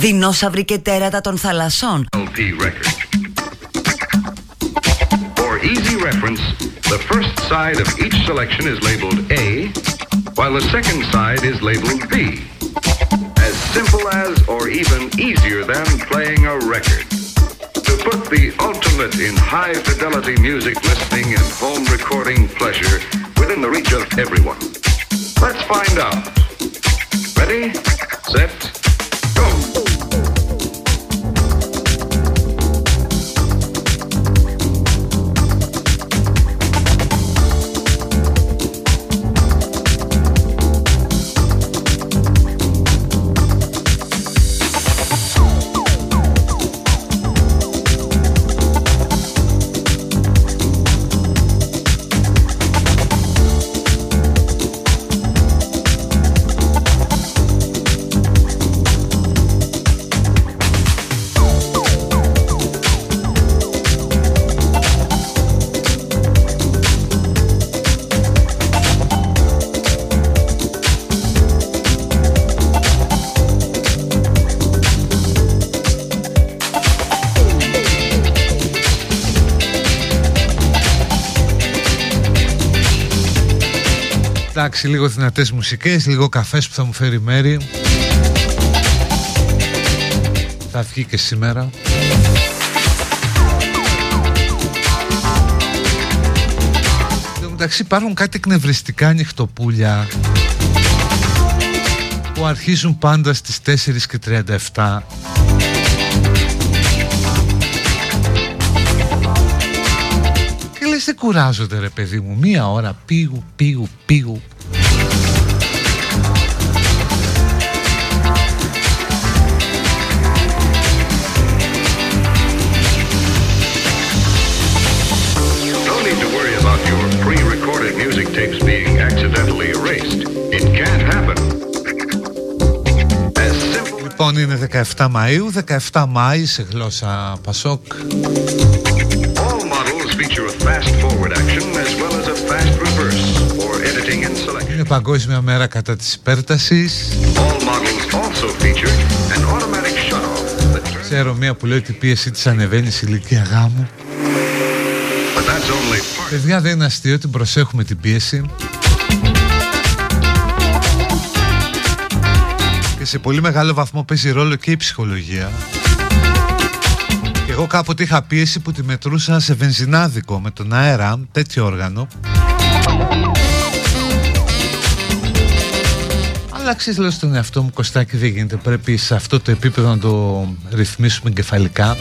Δεινόσαυροι και τέρατα των θαλασσών. For easy reference, the first side of each selection is labeled A, while the second side is labeled B. As simple as, or even easier than, playing a record. To put the ultimate in high fidelity music listening and home recording pleasure within the reach of everyone. Let's find out. Ready, set, Εντάξει, λίγο δυνατές μουσικές, λίγο καφές που θα μου φέρει μέρη. Θα βγει και σήμερα. Εντάξει υπάρχουν κάτι εκνευριστικά νυχτοπούλια που αρχίζουν πάντα στις 4 και 37 και λες δεν κουράζονται ρε παιδί μου μία ώρα πήγου πήγου πήγου 17 Μαΐου, 17 Μάη σε γλώσσα Πασόκ. Είναι παγκόσμια μέρα κατά της υπέρτασης. Ξέρω μία που λέει ότι η πίεση της ανεβαίνει σε ηλικία γάμου. Παιδιά δεν είναι αστείο ότι προσέχουμε την πίεση. Σε πολύ μεγάλο βαθμό παίζει ρόλο και η ψυχολογία. Και εγώ κάποτε είχα πίεση που τη μετρούσα σε βενζινάδικο με τον αέρα, τέτοιο όργανο. Αλλά ξέρεις λέω στον εαυτό μου Κωστάκη δεν γίνεται Πρέπει σε αυτό το επίπεδο να το ρυθμίσουμε εγκεφαλικά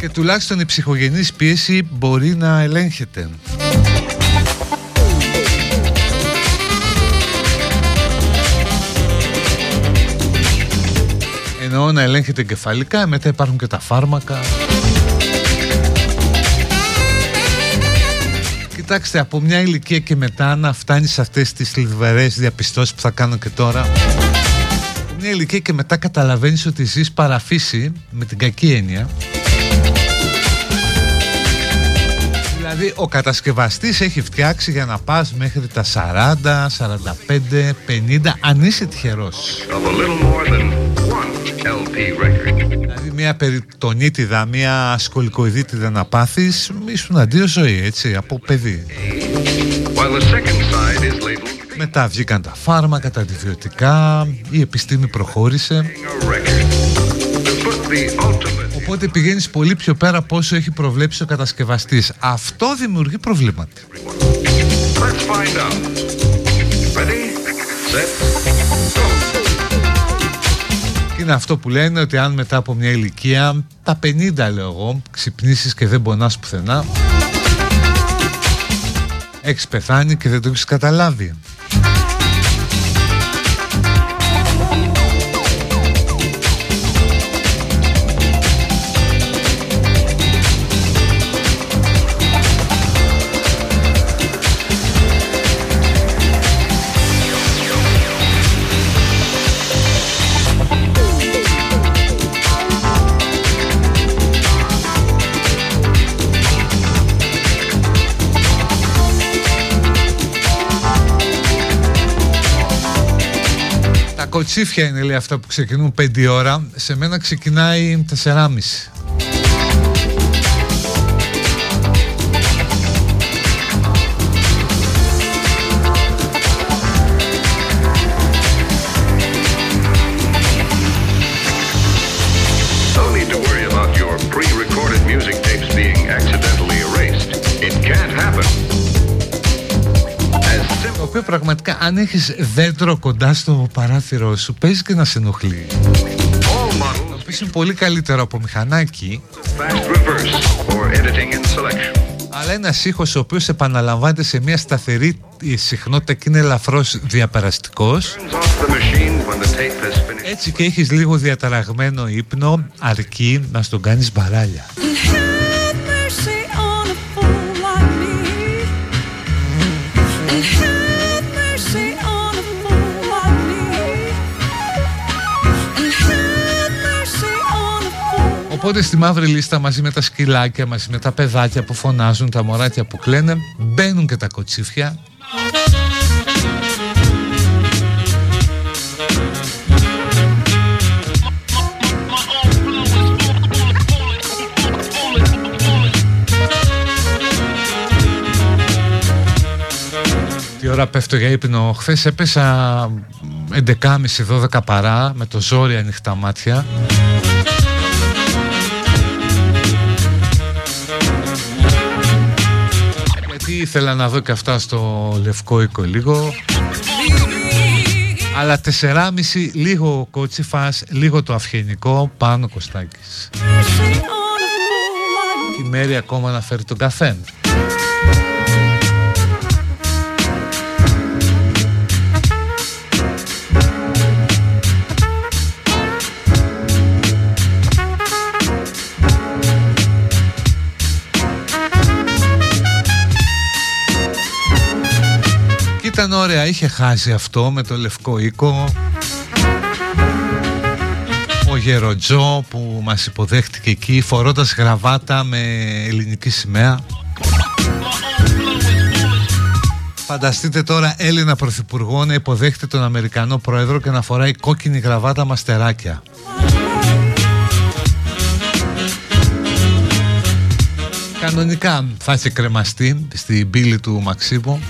Και τουλάχιστον η ψυχογενής πίεση μπορεί να ελέγχεται εννοώ να ελέγχεται εγκεφαλικά, μετά υπάρχουν και τα φάρμακα. Κοιτάξτε, από μια ηλικία και μετά να φτάνει σε αυτές τις λιβερές διαπιστώσεις που θα κάνω και τώρα Από μια ηλικία και μετά καταλαβαίνεις ότι ζεις παραφύση με την κακή έννοια Δηλαδή ο κατασκευαστής έχει φτιάξει για να πας μέχρι τα 40, 45, 50 αν είσαι τυχερός Δηλαδή μια περιτονίτιδα, μια σκολικοειδίτιδα να πάθεις ήσουν αντίο ζωή έτσι από παιδί. Μετά βγήκαν τα φάρμακα, τα αντιβιωτικά, η επιστήμη προχώρησε. Οπότε πηγαίνεις πολύ πιο πέρα από όσο έχει προβλέψει ο κατασκευαστής. Αυτό δημιουργεί προβλήματα είναι αυτό που λένε ότι αν μετά από μια ηλικία τα 50 λέω εγώ ξυπνήσεις και δεν πονάς πουθενά έχεις πεθάνει και δεν το έχεις καταλάβει Κοτσίφια είναι λέει αυτά που ξεκινούν 5 ώρα. Σε μένα ξεκινάει 4,5 αν έχεις δέντρο κοντά στο παράθυρο σου παίζει και να σε ενοχλεί Το οποίο είναι πολύ καλύτερο από μηχανάκι αλλά ένας ήχος ο οποίος επαναλαμβάνεται σε μια σταθερή συχνότητα και είναι ελαφρώς διαπεραστικός. Έτσι και έχεις λίγο διαταραγμένο ύπνο, αρκεί να στον κάνεις μπαράλια. Οπότε στη μαύρη λίστα μαζί με τα σκυλάκια, μαζί με τα παιδάκια που φωνάζουν, τα μωράτια που κλαίνε, μπαίνουν και τα κοτσίφια. Τι ώρα πέφτω για ύπνο. Χθες έπεσα 11.30-12 παρά με το ζόρι ανοιχτά μάτια. Ήθελα να δω και αυτά στο Λευκό Οίκο λίγο αλλά 4,5 λίγο κότσιφας, λίγο το αυγενικό, πάνω Κωστάκης. η Μέρη ακόμα να φέρει τον καφέ. Ήταν ωραία, είχε χάσει αυτό με το Λευκό Οίκο. Ο Γεροτζό που μας υποδέχτηκε εκεί φορώντας γραβάτα με ελληνική σημαία. Φανταστείτε τώρα Έλληνα Πρωθυπουργό να υποδέχεται τον Αμερικανό Πρόεδρο και να φοράει κόκκινη γραβάτα μαστεράκια Κανονικά θα είχε κρεμαστεί στην πύλη του Μαξίμου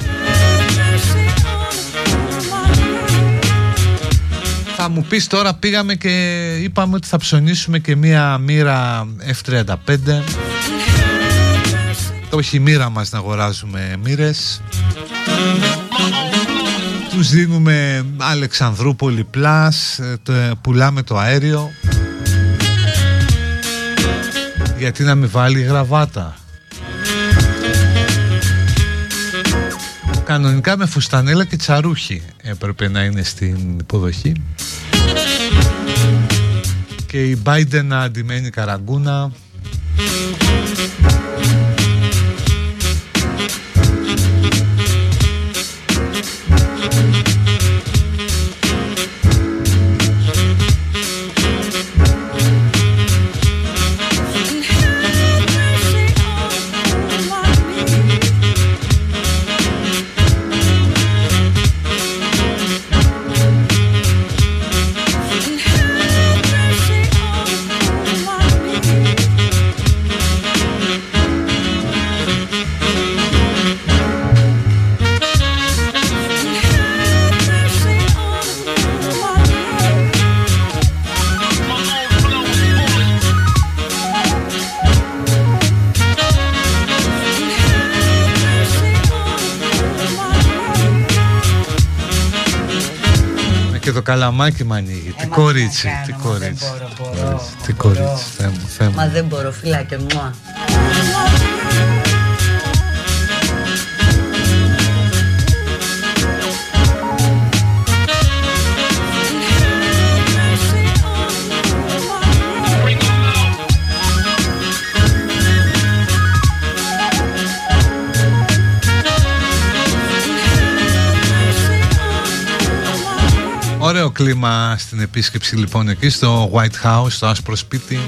Θα μου πεις τώρα πήγαμε και είπαμε ότι θα ψωνίσουμε και μία μοίρα F35. Το έχει η μοίρα μας να αγοράζουμε μοίρες. Τους δίνουμε Αλεξανδρούπολη Plus Πουλάμε το αέριο. Γιατί να μην βάλει γραβάτα. Κανονικά με φουστανέλα και τσαρούχι έπρεπε να είναι στην υποδοχή και η Biden να αντιμένει καραγκούνα καλαμάκι μου ανοίγει. Τι κορίτσι, τι κορίτσι. Τι κορίτσι, Θεέ μου, Θεέ μου. Μα δεν μπορώ, φυλάκια μου. Ωραίο κλίμα στην επίσκεψη λοιπόν εκεί στο White House, στο άσπρο σπίτι.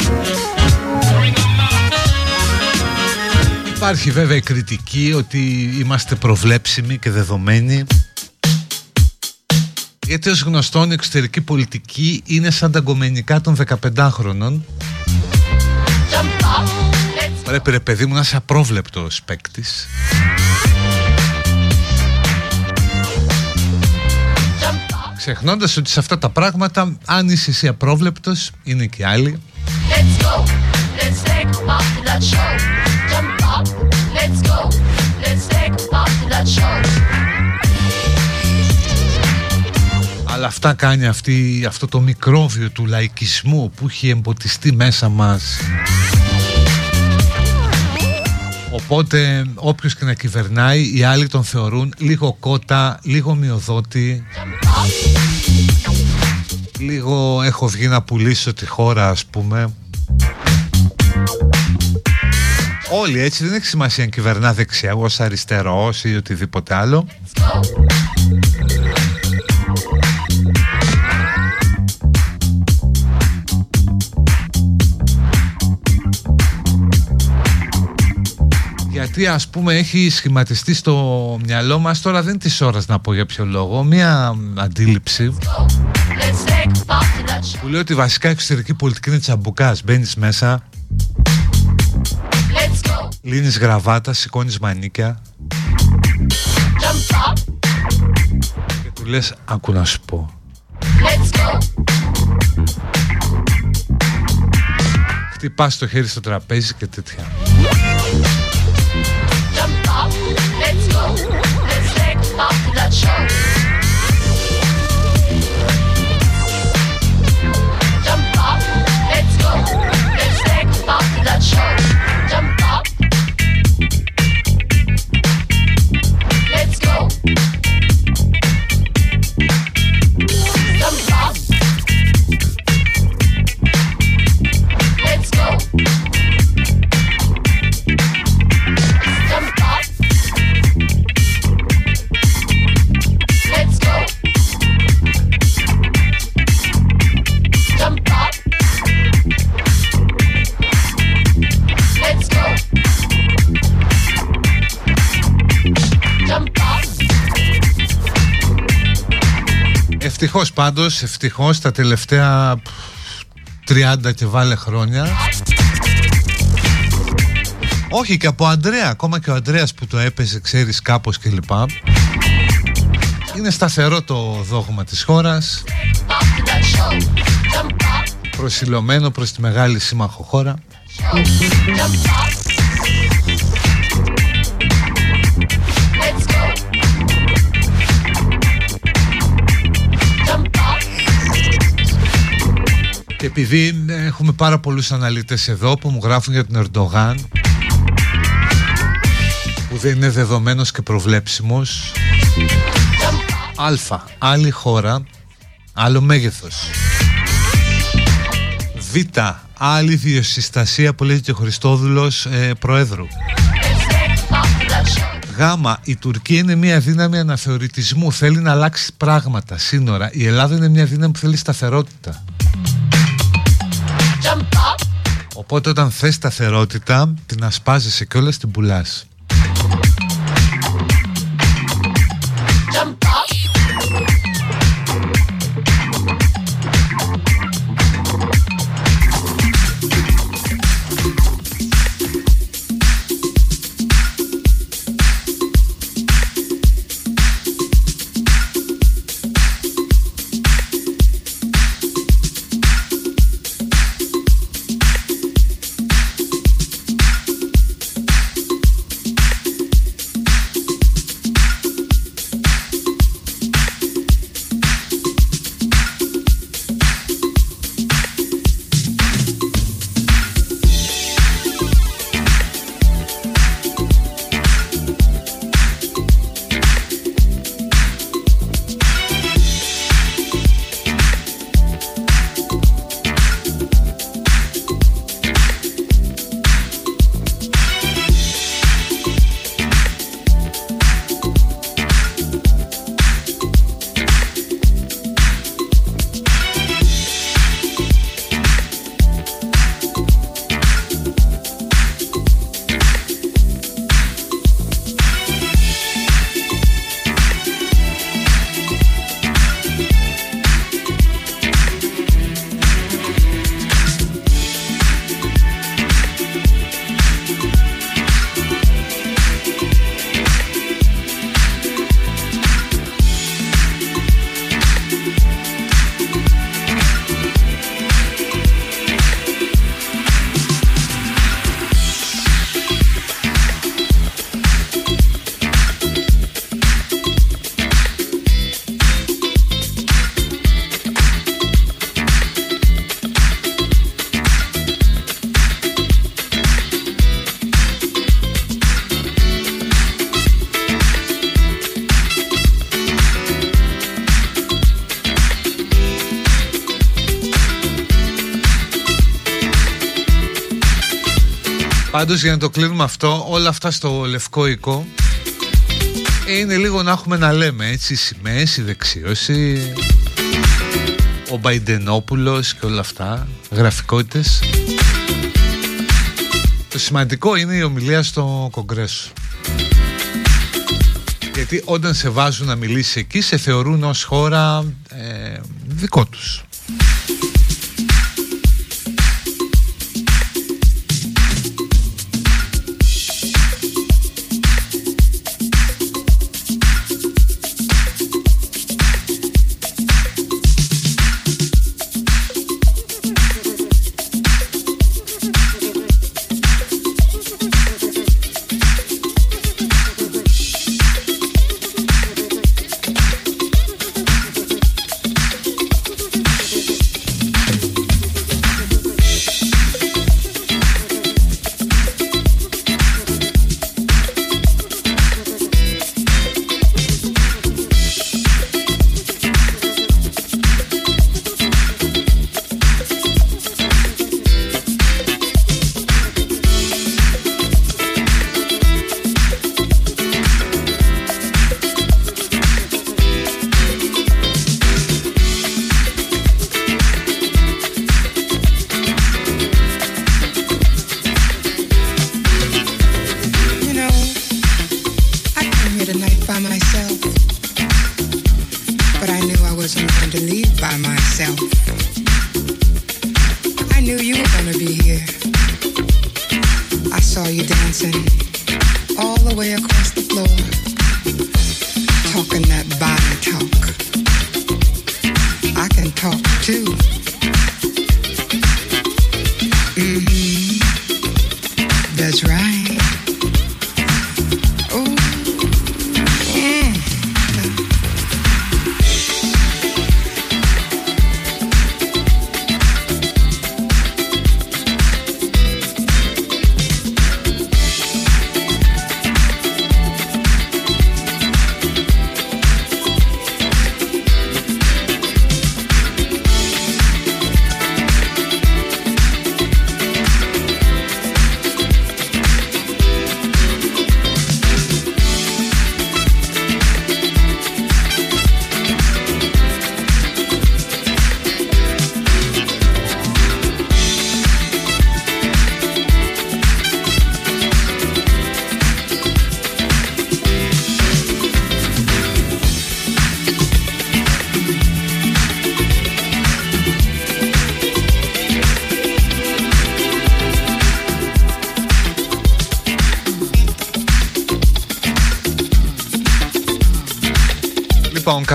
Υπάρχει βέβαια η κριτική ότι είμαστε προβλέψιμοι και δεδομένοι. Γιατί ως γνωστόν η εξωτερική πολιτική είναι σαν τα γκομενικά των 15χρονων Πρέπει ρε παιδί μου να είσαι απρόβλεπτος παίκτης. Ξεχνώντας ότι σε αυτά τα πράγματα αν είσαι εσύ απρόβλεπτος είναι και άλλοι. Let's go, let's take off that show. Jump up, let's go, let's take off that show. Αλλά αυτά κάνει αυτή, αυτό το μικρόβιο του λαϊκισμού που έχει εμποτιστεί μέσα μας Οπότε όποιος και να κυβερνάει οι άλλοι τον θεωρούν λίγο κότα, λίγο μειοδότη. Λίγο έχω βγει να πουλήσω τη χώρα ας πούμε. Όλοι έτσι δεν έχει σημασία αν κυβερνά δεξιά, εγώ αριστερός ή οτιδήποτε άλλο γιατί ας πούμε έχει σχηματιστεί στο μυαλό μας. Τώρα δεν της ώρας να πω για ποιο λόγο. Μια αντίληψη. Που λέει ότι βασικά η εξωτερική πολιτική είναι τσαμπουκάς. Μπαίνεις μέσα λύνεις γραβάτα, σηκώνεις μανίκια και του λες άκου να σου πω χτυπάς το χέρι στο τραπέζι και τέτοια Let's go. Let's take off the show. Ευτυχώς πάντως, ευτυχώς τα τελευταία 30 και βάλε χρόνια. Όχι και από Αντρέα, ακόμα και ο Αντρέας που το έπαιζε, ξέρεις κάπως κλπ. Είναι σταθερό το δόγμα της χώρας. Προσιλωμένο προς τη μεγάλη σύμμαχο χώρα Και επειδή έχουμε πάρα πολλούς αναλύτες εδώ που μου γράφουν για τον Ερντογάν που δεν είναι δεδομένος και προβλέψιμος Α. Άλλη χώρα Άλλο μέγεθος Β. Άλλη διοσυστασία που λέει και ο Χριστόδουλος ε, Προέδρου Γ. Η Τουρκία είναι μια δύναμη αναθεωρητισμού Θέλει να αλλάξει πράγματα, σύνορα Η Ελλάδα είναι μια δύναμη που θέλει σταθερότητα Οπότε όταν θες σταθερότητα Την ασπάζεσαι και όλα την πουλάς Πάντως για να το κλείνουμε αυτό Όλα αυτά στο λευκό οικό Είναι λίγο να έχουμε να λέμε έτσι Σημαίες, η δεξίωση Ο Μπαϊντενόπουλος και όλα αυτά Γραφικότητες. Το σημαντικό είναι η ομιλία στο Κογκρέσο. Γιατί όταν σε βάζουν να μιλήσεις εκεί σε θεωρούν ως χώρα ε, δικό τους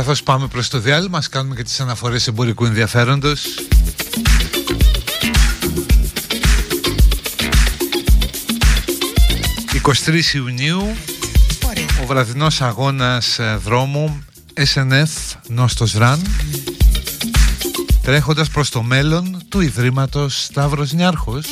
καθώς πάμε προς το διάλειμμα μας κάνουμε και τις αναφορές εμπορικού ενδιαφέροντος. «23 Ιουνίου ο βραδινός αγώνας ε, δρόμου SNF Νόστος Ραν τρέχοντας προς το μέλλον του Ιδρύματος Σταύρος Νιάρχος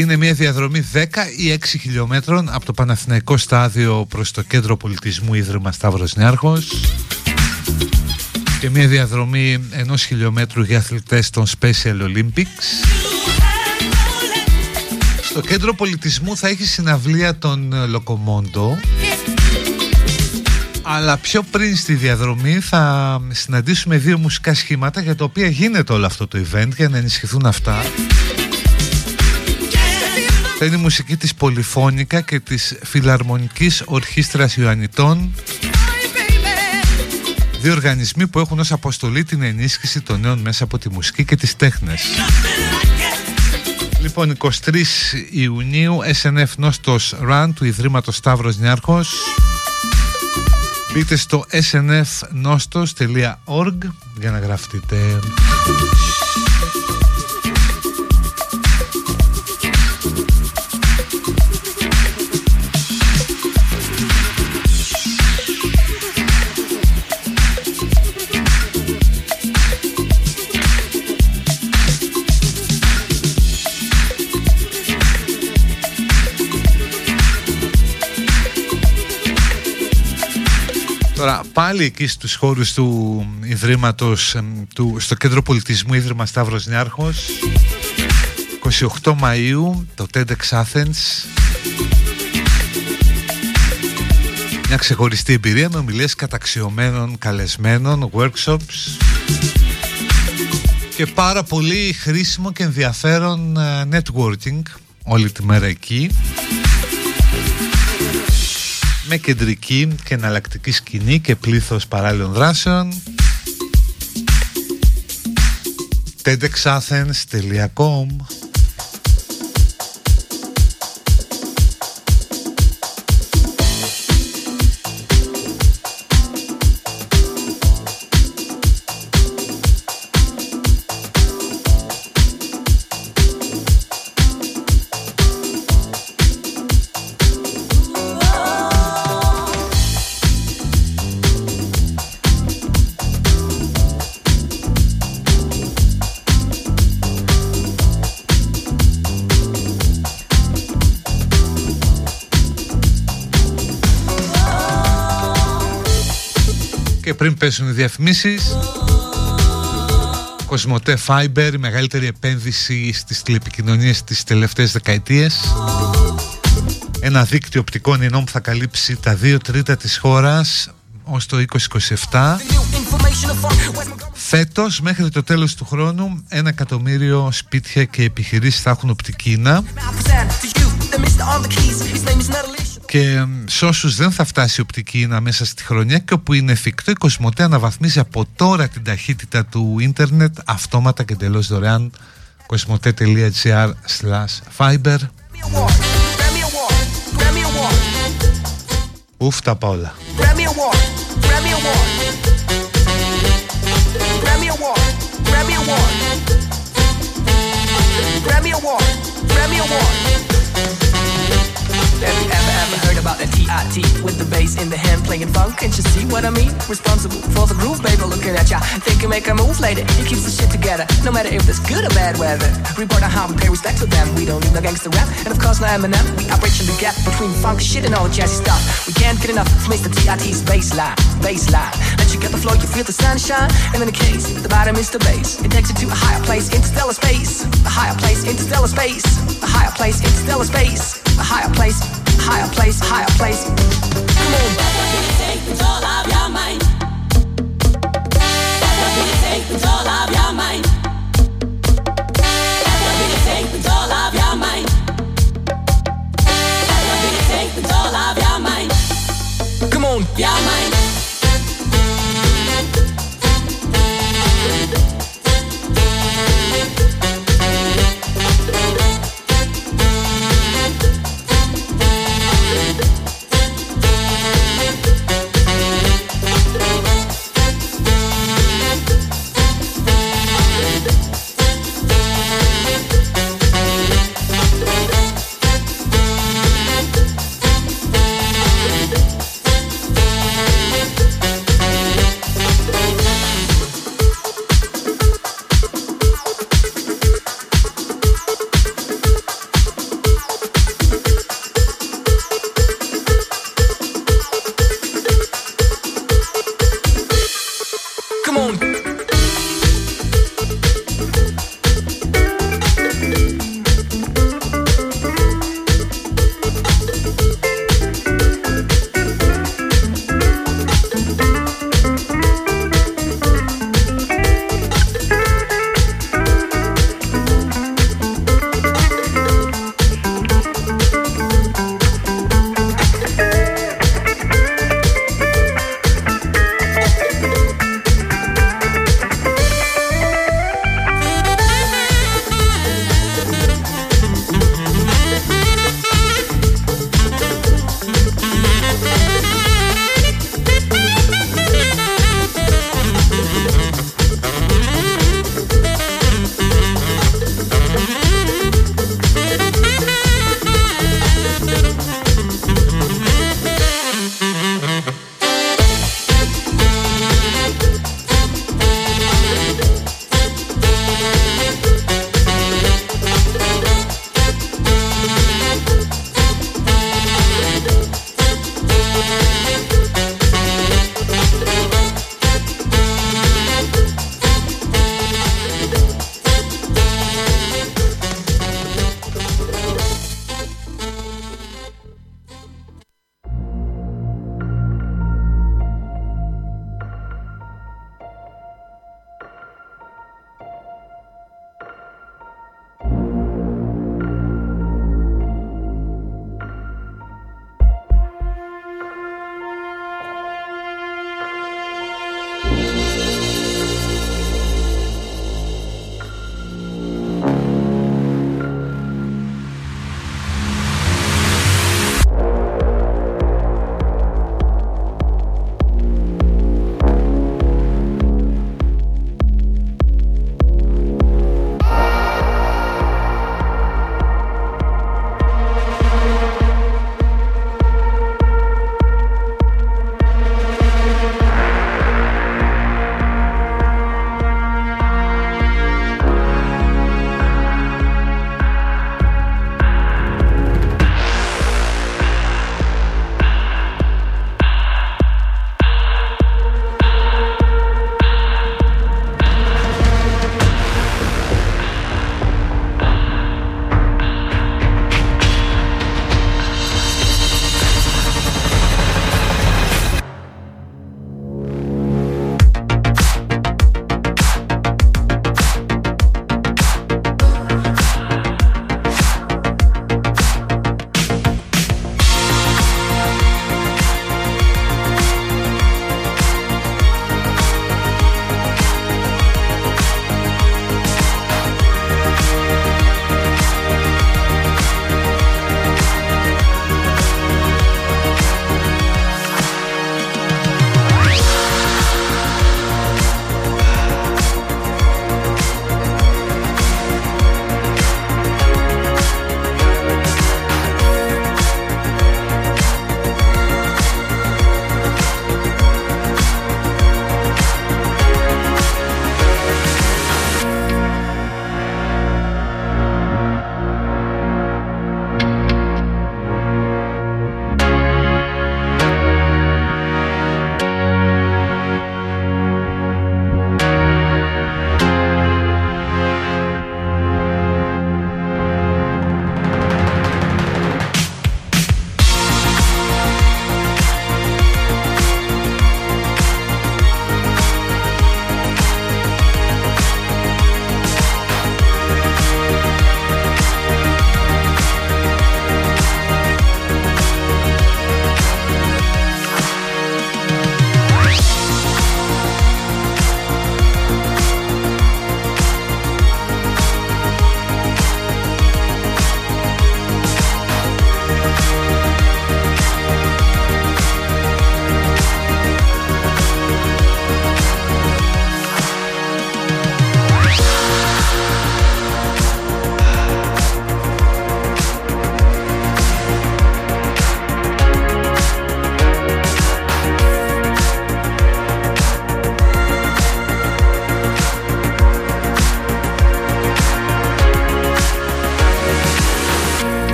είναι μια διαδρομή 10 ή 6 χιλιόμετρων από το Παναθηναϊκό στάδιο προς το κέντρο πολιτισμού Ίδρυμα Σταύρος Νιάρχος. Και μια διαδρομή ενός χιλιόμετρου για αθλητές των Special Olympics. Στο κέντρο πολιτισμού θα έχει συναυλία τον Λοκομόντο. Αλλά πιο πριν στη διαδρομή θα συναντήσουμε δύο μουσικά σχήματα για τα οποία γίνεται όλο αυτό το event για να ενισχυθούν αυτά θα είναι η μουσική της Πολυφώνικα και της Φιλαρμονικής Ορχήστρας Ιωαννητών. Δύο οργανισμοί που έχουν ως αποστολή την ενίσχυση των νέων μέσα από τη μουσική και τις τέχνες. Λοιπόν, 23 Ιουνίου, SNF Νόστος Run του Ιδρύματος Σταύρος Νιάρχος. Μπείτε στο snfnostos.org για να γραφτείτε πάλι εκεί στους χώρους του Ιδρύματος του, στο Κέντρο Πολιτισμού Ίδρυμα Σταύρος Νιάρχος. 28 Μαΐου το TEDx Athens. Μια ξεχωριστή εμπειρία με ομιλίες καταξιωμένων καλεσμένων, workshops. Και πάρα πολύ χρήσιμο και ενδιαφέρον ε, networking όλη τη μέρα εκεί με κεντρική και εναλλακτική σκηνή και πλήθος παράλληλων δράσεων. tedxathens.com πριν πέσουν οι διαφημίσεις. Κοσμοτέ Fiber, η μεγαλύτερη επένδυση στις τηλεπικοινωνίες τις τελευταίες δεκαετίες. Ένα δίκτυο οπτικών ινών που θα καλύψει τα δύο τρίτα της χώρας ως το 2027 Φέτος μέχρι το τέλος του χρόνου ένα εκατομμύριο σπίτια και επιχειρήσεις θα έχουν οπτική και σε όσους δεν θα φτάσει η οπτική ίνα μέσα στη χρονιά και όπου είναι εφικτό η Κοσμοτέ αναβαθμίζει από τώρα την ταχύτητα του ίντερνετ αυτόματα και εντελώς δωρεάν. Κοσμοτέ.gr fiber. Ουφ τα όλα Have you ever, ever heard about T.I.T. With the bass in the hand playing funk? Can't you see what I mean? Responsible for the groove, baby, looking at ya. Think you make a move later. He keeps the shit together, no matter if there's good or bad weather. Report on how we pay respect to them. We don't need no gangster rap. And of course, no Eminem. We are bridging the gap between funk shit and all jazzy stuff. We can't get enough from Mr. T.I.T.'s bassline. Bassline. Let you get the flow, you feel the sunshine. And in the case, the bottom is the bass. It takes you to a higher place, interstellar space. A higher place, interstellar space. A higher place, interstellar space. A higher place, higher place, higher place. Come on. Take control of your mind. Take control of your mind. Take control of your mind. Take control of your mind. Come on, your mind.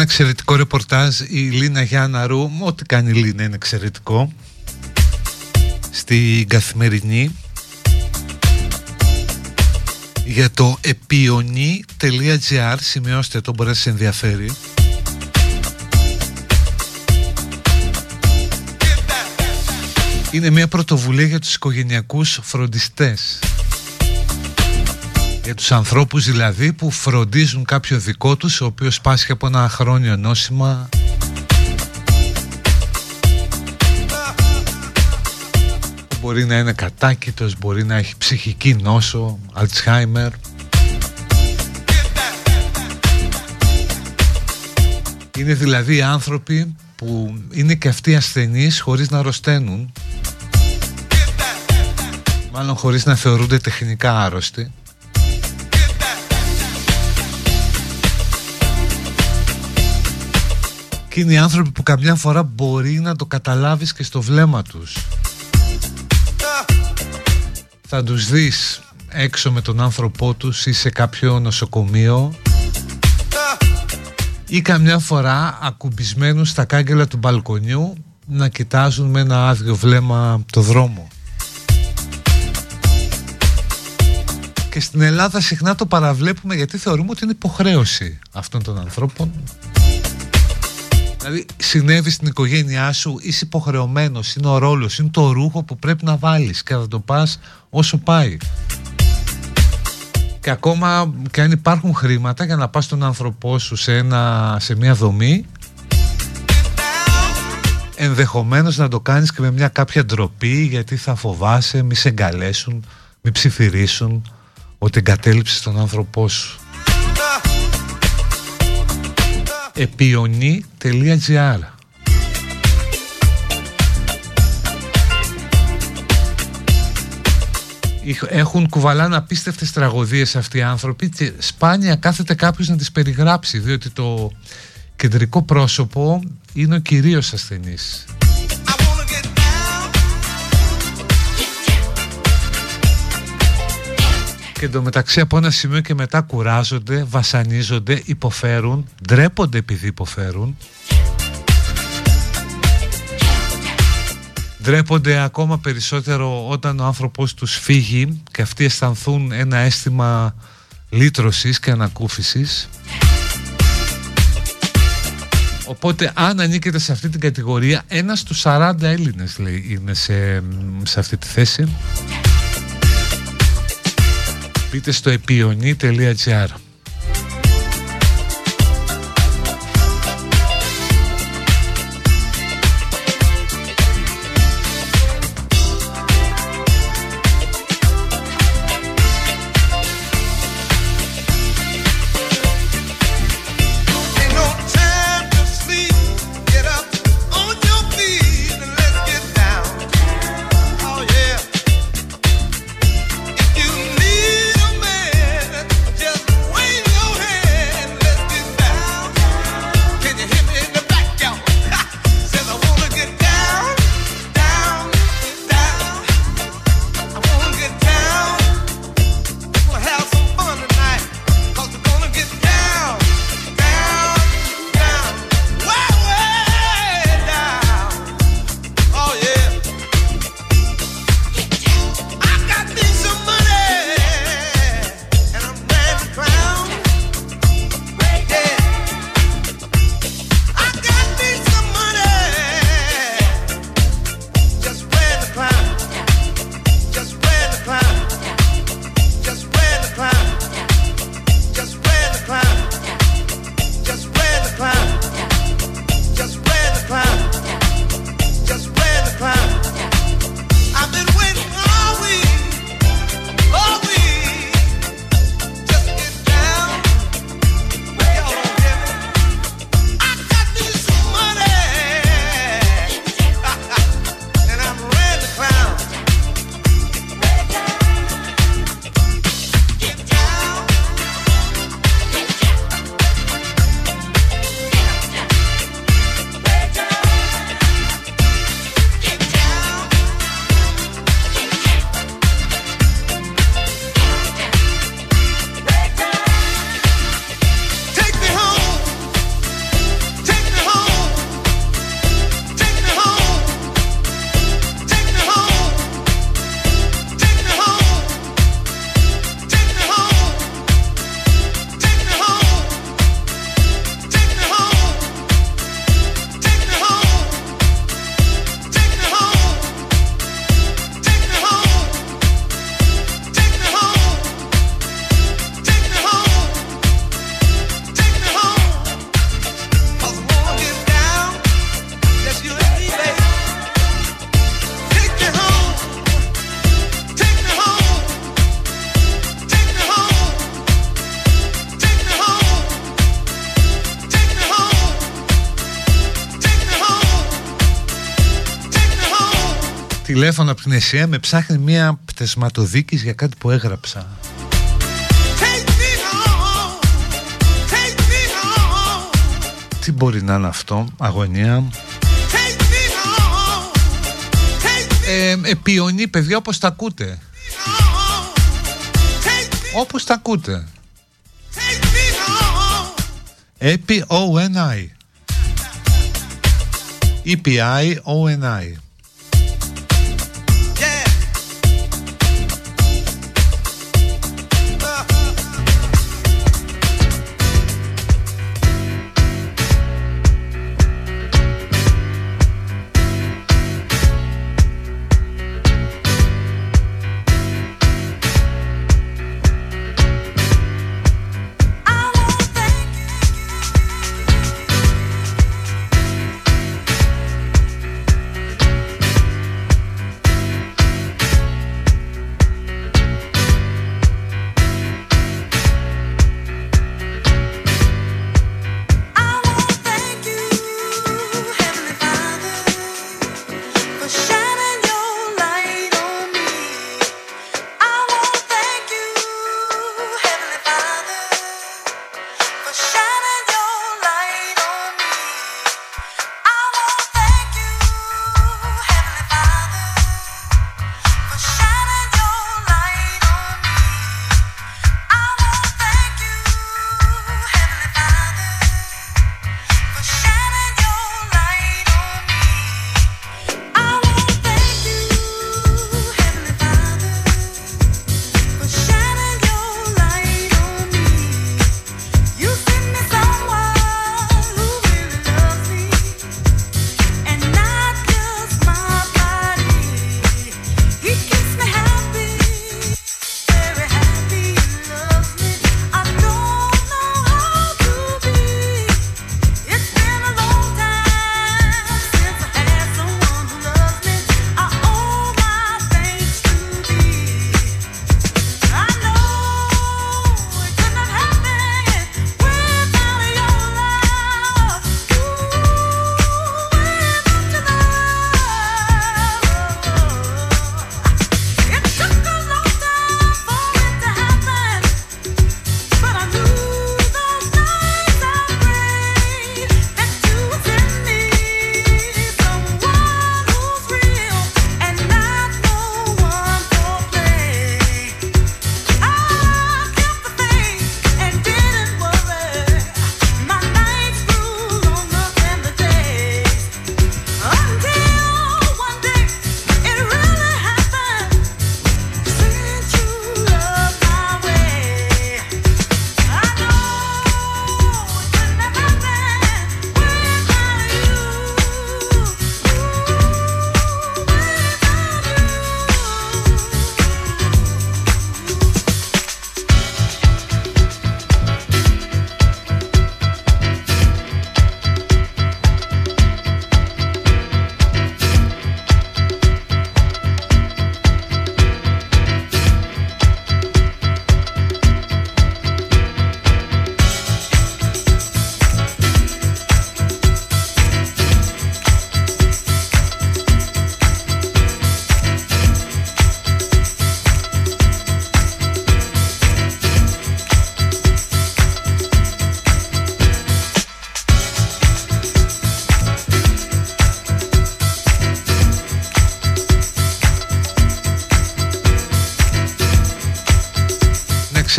Ένα εξαιρετικό ρεπορτάζ η Λίνα Γιάννα Ρου, ό,τι κάνει η Λίνα είναι εξαιρετικό, στην Καθημερινή. Για το επιονί.gr, σημειώστε το, μπορεί να σε ενδιαφέρει. Είναι μια πρωτοβουλία για τους οικογενειακούς φροντιστές. για τους ανθρώπους δηλαδή που φροντίζουν κάποιο δικό τους ο οποίος πάσχει από ένα χρόνιο νόσημα. Μπορεί να είναι κατάκητος, μπορεί να έχει ψυχική νόσο, Αλτσχάιμερ Είναι δηλαδή άνθρωποι που είναι και αυτοί ασθενείς χωρίς να αρρωσταίνουν. Μάλλον χωρίς να θεωρούνται τεχνικά άρρωστοι Και είναι οι άνθρωποι που καμιά φορά μπορεί να το καταλάβεις και στο βλέμμα τους. Θα τους δεις έξω με τον άνθρωπό τους ή σε κάποιο νοσοκομείο. Ή καμιά φορά ακουμπισμένους στα κάγκελα του μπαλκονιού να κοιτάζουν με ένα άδειο βλέμμα το δρόμο. Και στην Ελλάδα συχνά το παραβλέπουμε γιατί θεωρούμε ότι είναι υποχρέωση αυτών των ανθρώπων Δηλαδή συνέβη στην οικογένειά σου, είσαι υποχρεωμένος, είναι ο ρόλος, είναι το ρούχο που πρέπει να βάλεις και θα το πας όσο πάει. Και ακόμα και αν υπάρχουν χρήματα για να πας τον άνθρωπό σου σε, ένα, σε μια δομή ενδεχομένως να το κάνεις και με μια κάποια ντροπή γιατί θα φοβάσαι μη σε εγκαλέσουν, μη ψιθυρίσουν ότι εγκατέλειψες τον άνθρωπό σου επιονί.gr Έχουν κουβαλάνε απίστευτες τραγωδίες αυτοί οι άνθρωποι και σπάνια κάθεται κάποιος να τις περιγράψει διότι το κεντρικό πρόσωπο είναι ο κυρίως ασθενής. Και εντωμεταξύ από ένα σημείο και μετά κουράζονται, βασανίζονται, υποφέρουν, ντρέπονται επειδή υποφέρουν. Ντρέπονται ακόμα περισσότερο όταν ο άνθρωπός τους φύγει και αυτοί αισθανθούν ένα αίσθημα λύτρωσης και ανακούφισης. Οπότε αν ανήκετε σε αυτή την κατηγορία, ένας στους 40 Έλληνες λέει είναι σε, σε αυτή τη θέση. Μπείτε στο επιονί.gr τηλέφωνο από την ΕΣΥΑ με ψάχνει μια πτεσματοδίκης για κάτι που έγραψα. Τι μπορεί να είναι αυτό, αγωνία; Ε, επιονή, παιδιά, όπως τα ακούτε. Όπως τα ακούτε. E-P-O-N-I E-P-I-O-N-I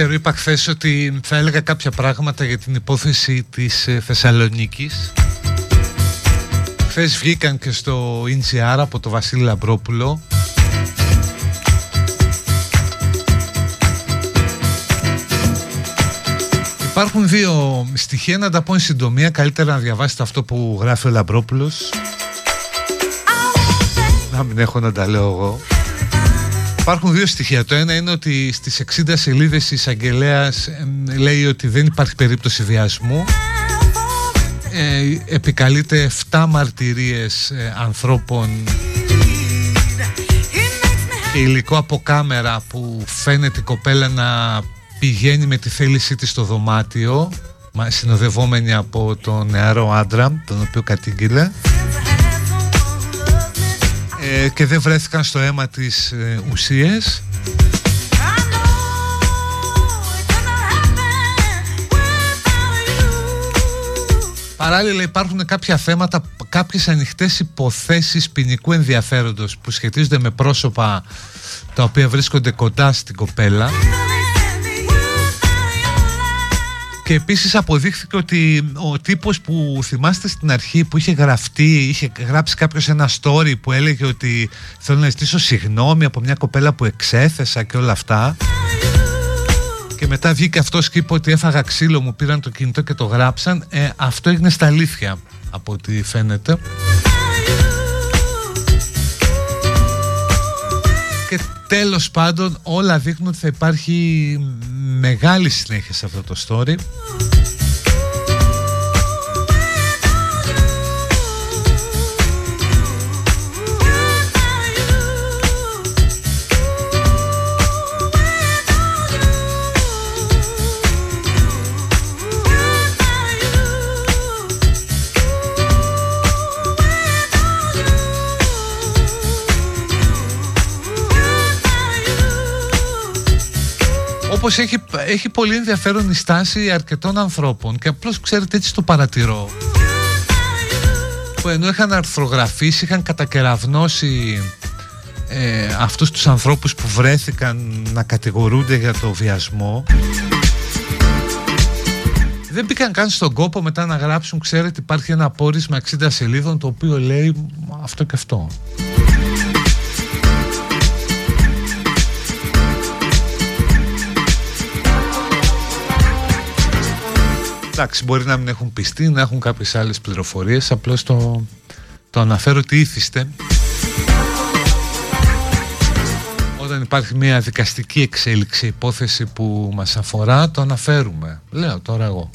ξέρω, είπα χθες ότι θα έλεγα κάποια πράγματα για την υπόθεση της ε, Θεσσαλονίκης. Χθες βγήκαν και στο NCR από το Βασίλη Λαμπρόπουλο. Υπάρχουν δύο στοιχεία να τα πω εν συντομία. Καλύτερα να διαβάσετε αυτό που γράφει ο Λαμπρόπουλος. Να μην έχω να τα λέω εγώ. Υπάρχουν δύο στοιχεία. Το ένα είναι ότι στις 60 σελίδες η εισαγγελέα λέει ότι δεν υπάρχει περίπτωση βιασμού. Ε, επικαλείται 7 μαρτυρίες ε, ανθρώπων και υλικό από κάμερα που φαίνεται η κοπέλα να πηγαίνει με τη θέλησή της στο δωμάτιο συνοδευόμενη από τον νεαρό άντρα τον οποίο κατήγγειλε ε, και δεν βρέθηκαν στο αίμα της ε, ουσίες. Παράλληλα υπάρχουν κάποια θέματα, κάποιες ανοιχτές υποθέσεις ποινικού ενδιαφέροντος που σχετίζονται με πρόσωπα τα οποία βρίσκονται κοντά στην κοπέλα και επίσης αποδείχθηκε ότι ο τύπος που θυμάστε στην αρχή που είχε γραφτεί, είχε γράψει κάποιος ένα story που έλεγε ότι θέλω να ζητήσω συγγνώμη από μια κοπέλα που εξέθεσα και όλα αυτά. Και μετά βγήκε αυτός και είπε ότι έφαγα ξύλο μου πήραν το κινητό και το γράψαν. Ε, αυτό έγινε στα αλήθεια από ό,τι φαίνεται τέλος πάντων όλα δείχνουν ότι θα υπάρχει μεγάλη συνέχεια σε αυτό το story όπως έχει, έχει πολύ ενδιαφέρον η στάση αρκετών ανθρώπων και απλώς ξέρετε έτσι το παρατηρώ. Που ενώ είχαν αρθρογραφήσει, είχαν κατακεραυνώσει ε, αυτούς τους ανθρώπους που βρέθηκαν να κατηγορούνται για το βιασμό δεν μπήκαν καν στον κόπο μετά να γράψουν ξέρετε υπάρχει ένα πόρισμα 60 σελίδων το οποίο λέει αυτό και αυτό Εντάξει, μπορεί να μην έχουν πιστεί, να έχουν κάποιες άλλες πληροφορίες, απλώς το, το αναφέρω ότι ήθιστε. Όταν υπάρχει μια δικαστική εξέλιξη, υπόθεση που μας αφορά, το αναφέρουμε. Λέω τώρα εγώ.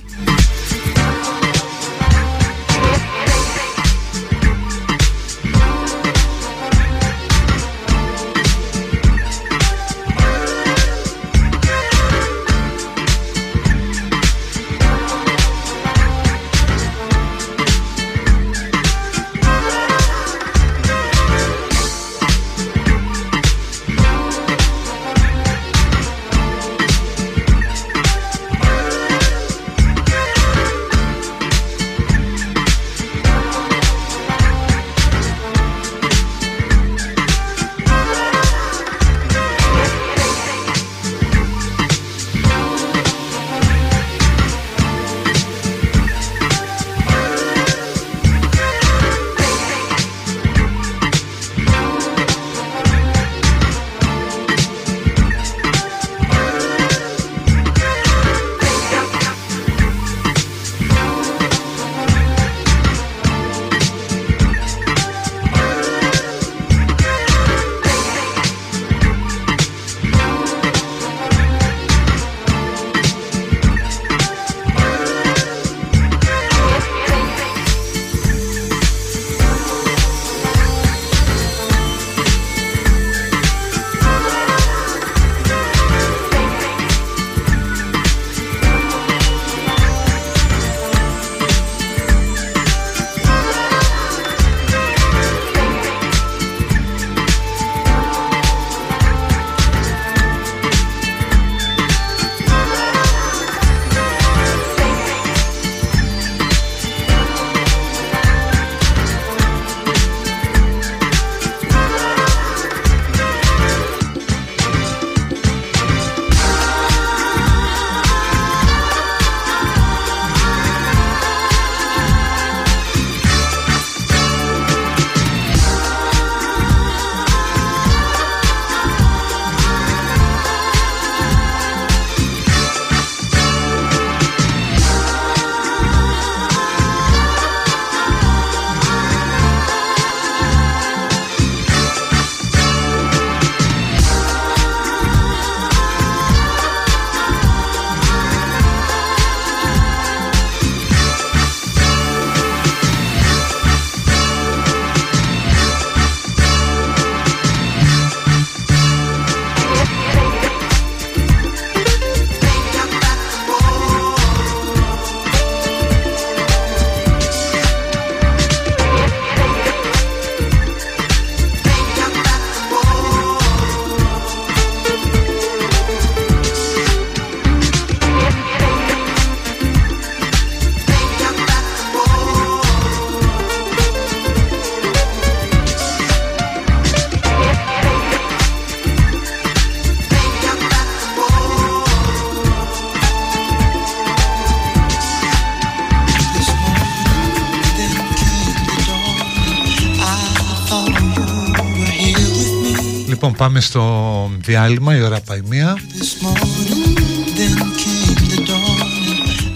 Πάμε στο διάλειμμα, η ώρα πάει μία.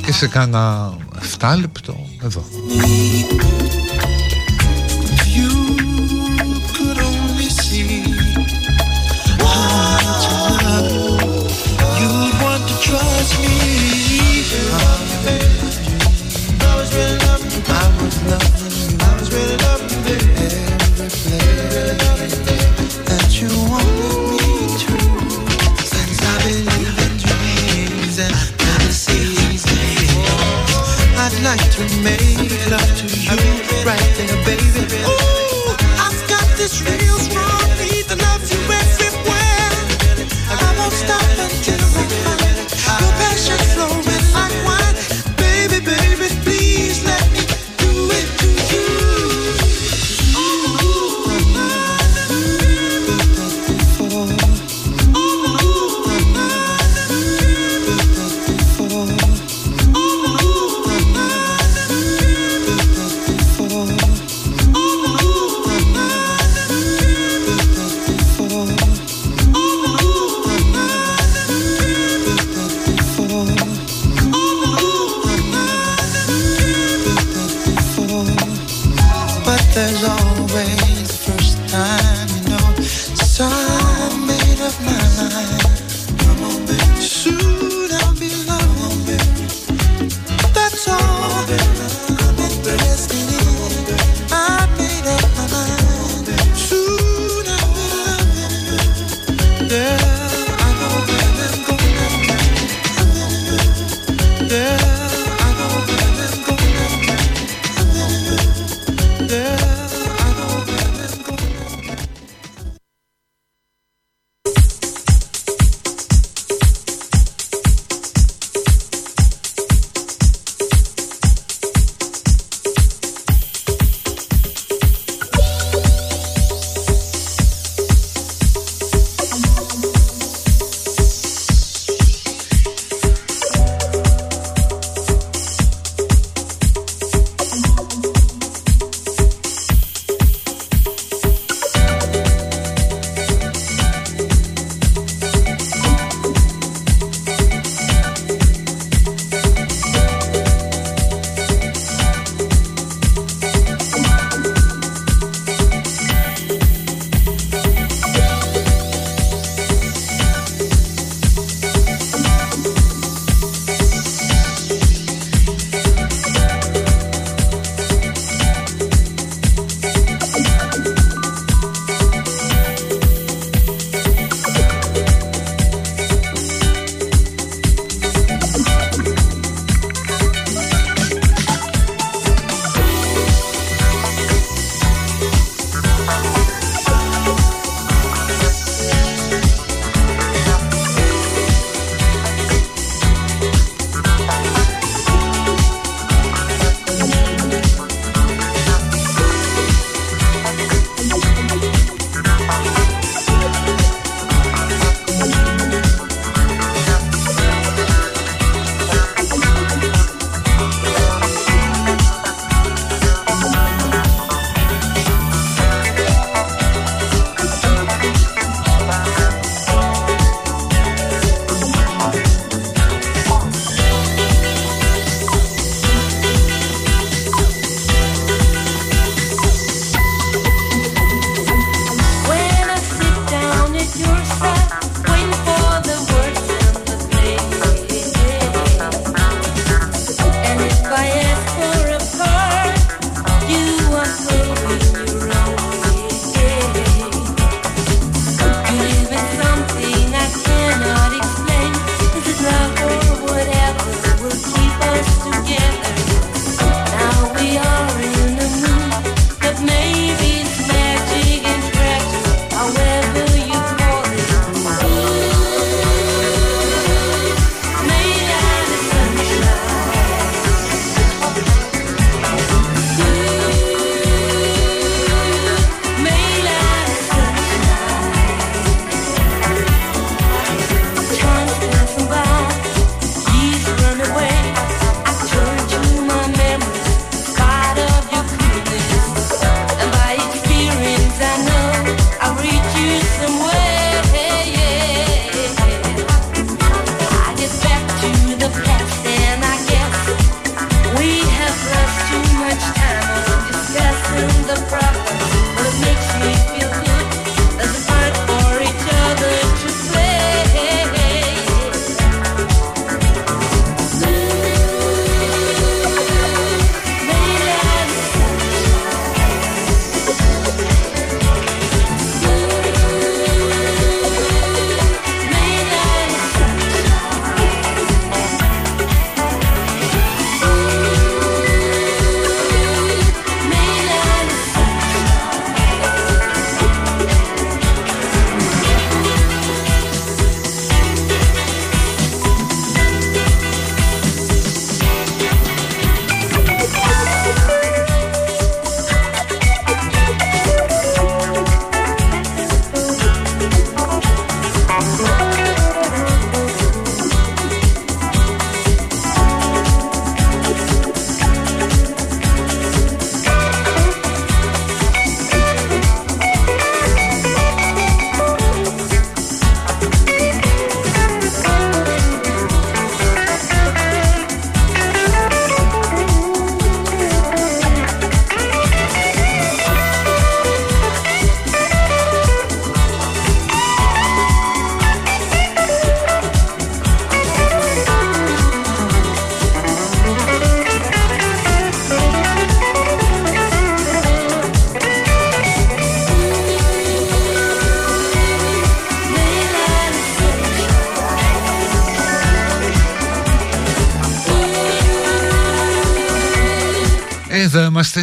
Και σε κάνα 7 λεπτό εδώ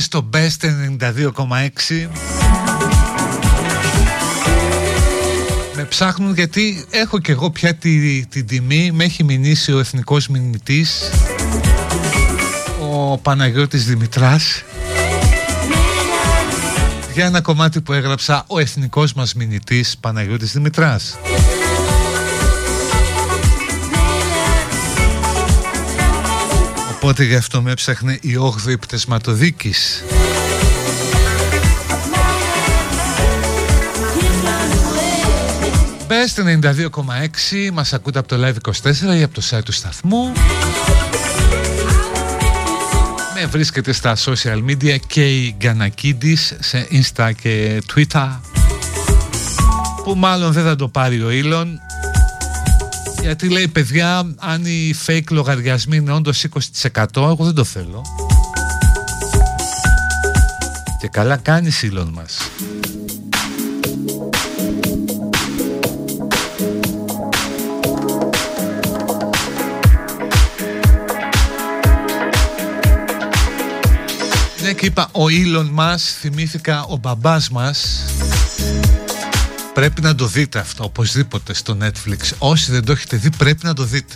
στο Best 92,6 Με ψάχνουν γιατί έχω και εγώ πια τη, την τιμή. Με έχει μηνύσει ο εθνικός μηνυτής Ο Παναγιώτης Δημητράς. Για ένα κομμάτι που έγραψα Ο εθνικός μας μηνυτής Παναγιώτης Δημητράς Οπότε γι' αυτό με έψαχνε η 8η πτεσματοδίκης. Best 92,6 μας ακούτε από το Live24 ή από το site του σταθμού Με βρίσκεται στα social media και η Γκανακίδης σε Insta και Twitter Που μάλλον δεν θα το πάρει ο Elon γιατί λέει παιδιά αν οι fake λογαριασμοί είναι όντως 20% εγώ δεν το θέλω Και καλά κάνει σύλλον μας Ναι και είπα ο Ήλον μας θυμήθηκα ο μπαμπάς μας Πρέπει να το δείτε αυτό οπωσδήποτε στο Netflix. Όσοι δεν το έχετε δει πρέπει να το δείτε.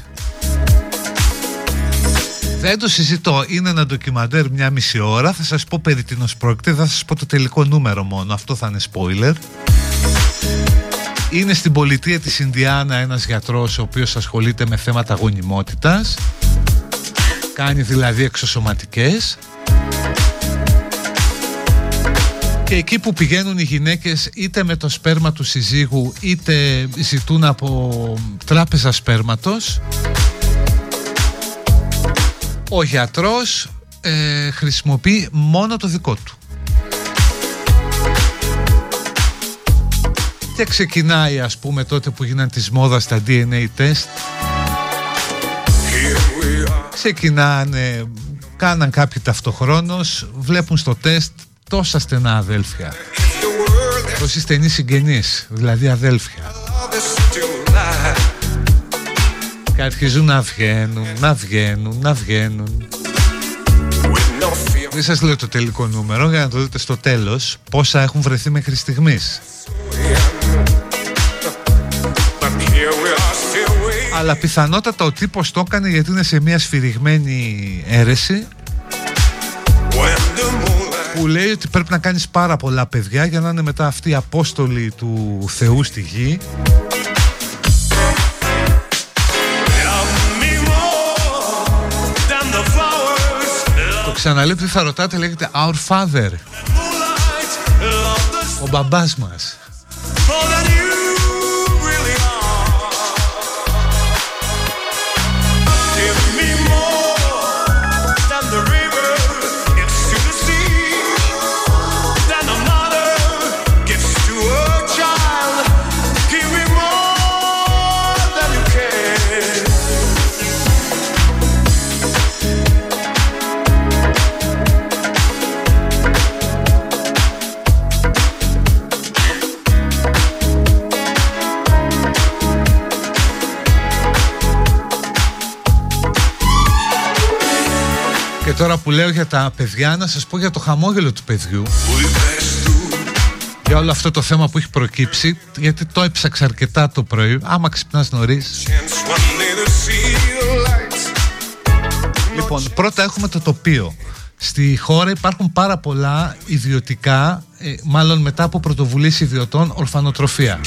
Δεν το συζητώ. Είναι ένα ντοκιμαντέρ μια μισή ώρα. Θα σας πω περί τίνος πρόκειται. Θα σας πω το τελικό νούμερο μόνο. Αυτό θα είναι spoiler. Είναι στην πολιτεία της Ινδιάνα ένας γιατρός ο οποίος ασχολείται με θέματα γονιμότητας. Κάνει δηλαδή εξωσωματικές και εκεί που πηγαίνουν οι γυναίκες είτε με το σπέρμα του συζύγου είτε ζητούν από τράπεζα σπέρματος ο γιατρός ε, χρησιμοποιεί μόνο το δικό του. Και ξεκινάει ας πούμε τότε που γίνανε της μόδας τα DNA test Ξεκινάνε, κάναν κάποιοι ταυτοχρόνως, βλέπουν στο τεστ τόσα στενά αδέλφια. Τόσοι στενοί συγγενείς Δηλαδή αδέλφια. Και αρχίζουν να βγαίνουν Να βγαίνουν, να βγαίνουν. Δεν σας λέω το τελικό νούμερο Για να το δείτε στο τέλος Πόσα έχουν βρεθεί μέχρι στιγμής. Αλλά πιθανότατα ο τύπος το έκανε γιατί είναι σε μια σφυριγμένη αίρεση που λέει ότι πρέπει να κάνεις πάρα πολλά παιδιά για να είναι μετά αυτοί οι απόστολοι του Θεού στη γη. Το ξαναλέω τι θα ρωτάτε λέγεται Our Father. Ο μπαμπάς μας τώρα που λέω για τα παιδιά να σας πω για το χαμόγελο του παιδιού. Για όλο αυτό το θέμα που έχει προκύψει γιατί το έψαξα αρκετά το πρωί. Άμα ξυπνάς νωρίς. Λοιπόν πρώτα έχουμε το τοπίο. Στη χώρα υπάρχουν πάρα πολλά ιδιωτικά, ε, μάλλον μετά από πρωτοβουλίες ιδιωτών, ορφανοτροφία.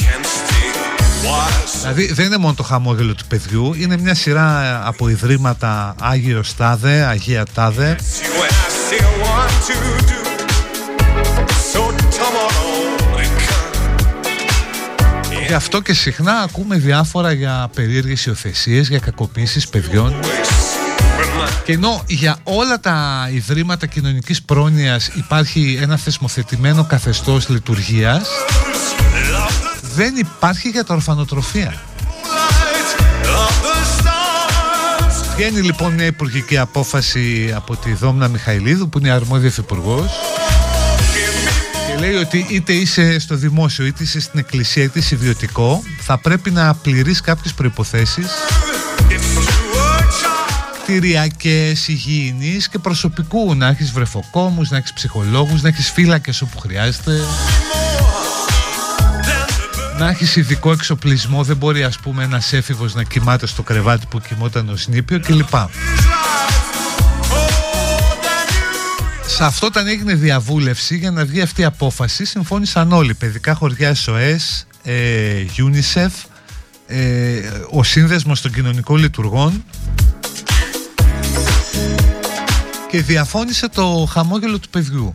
Δηλαδή δεν είναι μόνο το χαμόγελο του παιδιού, είναι μια σειρά από ιδρύματα Άγιο Τάδε, Αγία Τάδε. Γι' αυτό και συχνά ακούμε διάφορα για περίεργες υιοθεσίες, για κακοποίησεις παιδιών. Και ενώ για όλα τα ιδρύματα κοινωνικής πρόνοιας υπάρχει ένα θεσμοθετημένο καθεστώς λειτουργίας δεν υπάρχει για τα ορφανοτροφία. Βγαίνει λοιπόν μια υπουργική απόφαση από τη Δόμνα Μιχαηλίδου που είναι αρμόδια υπουργό. και λέει ότι είτε είσαι στο δημόσιο είτε είσαι στην εκκλησία είτε είσαι ιδιωτικό θα πρέπει να πληρείς κάποιες προϋποθέσεις κτηριακές, υγιεινείς και προσωπικού να έχεις βρεφοκόμους, να έχεις ψυχολόγους, να έχεις φύλακες όπου χρειάζεται να έχεις ειδικό εξοπλισμό δεν μπορεί ας πούμε ένας έφηβος να κοιμάται στο κρεβάτι που κοιμόταν ο Σνίπιο κλπ. Σε αυτό όταν έγινε διαβούλευση για να βγει αυτή η απόφαση συμφώνησαν όλοι. Παιδικά χωριά SOS, ε, UNICEF ε, ο σύνδεσμος των κοινωνικών λειτουργών. Και διαφώνησε το χαμόγελο του παιδιού.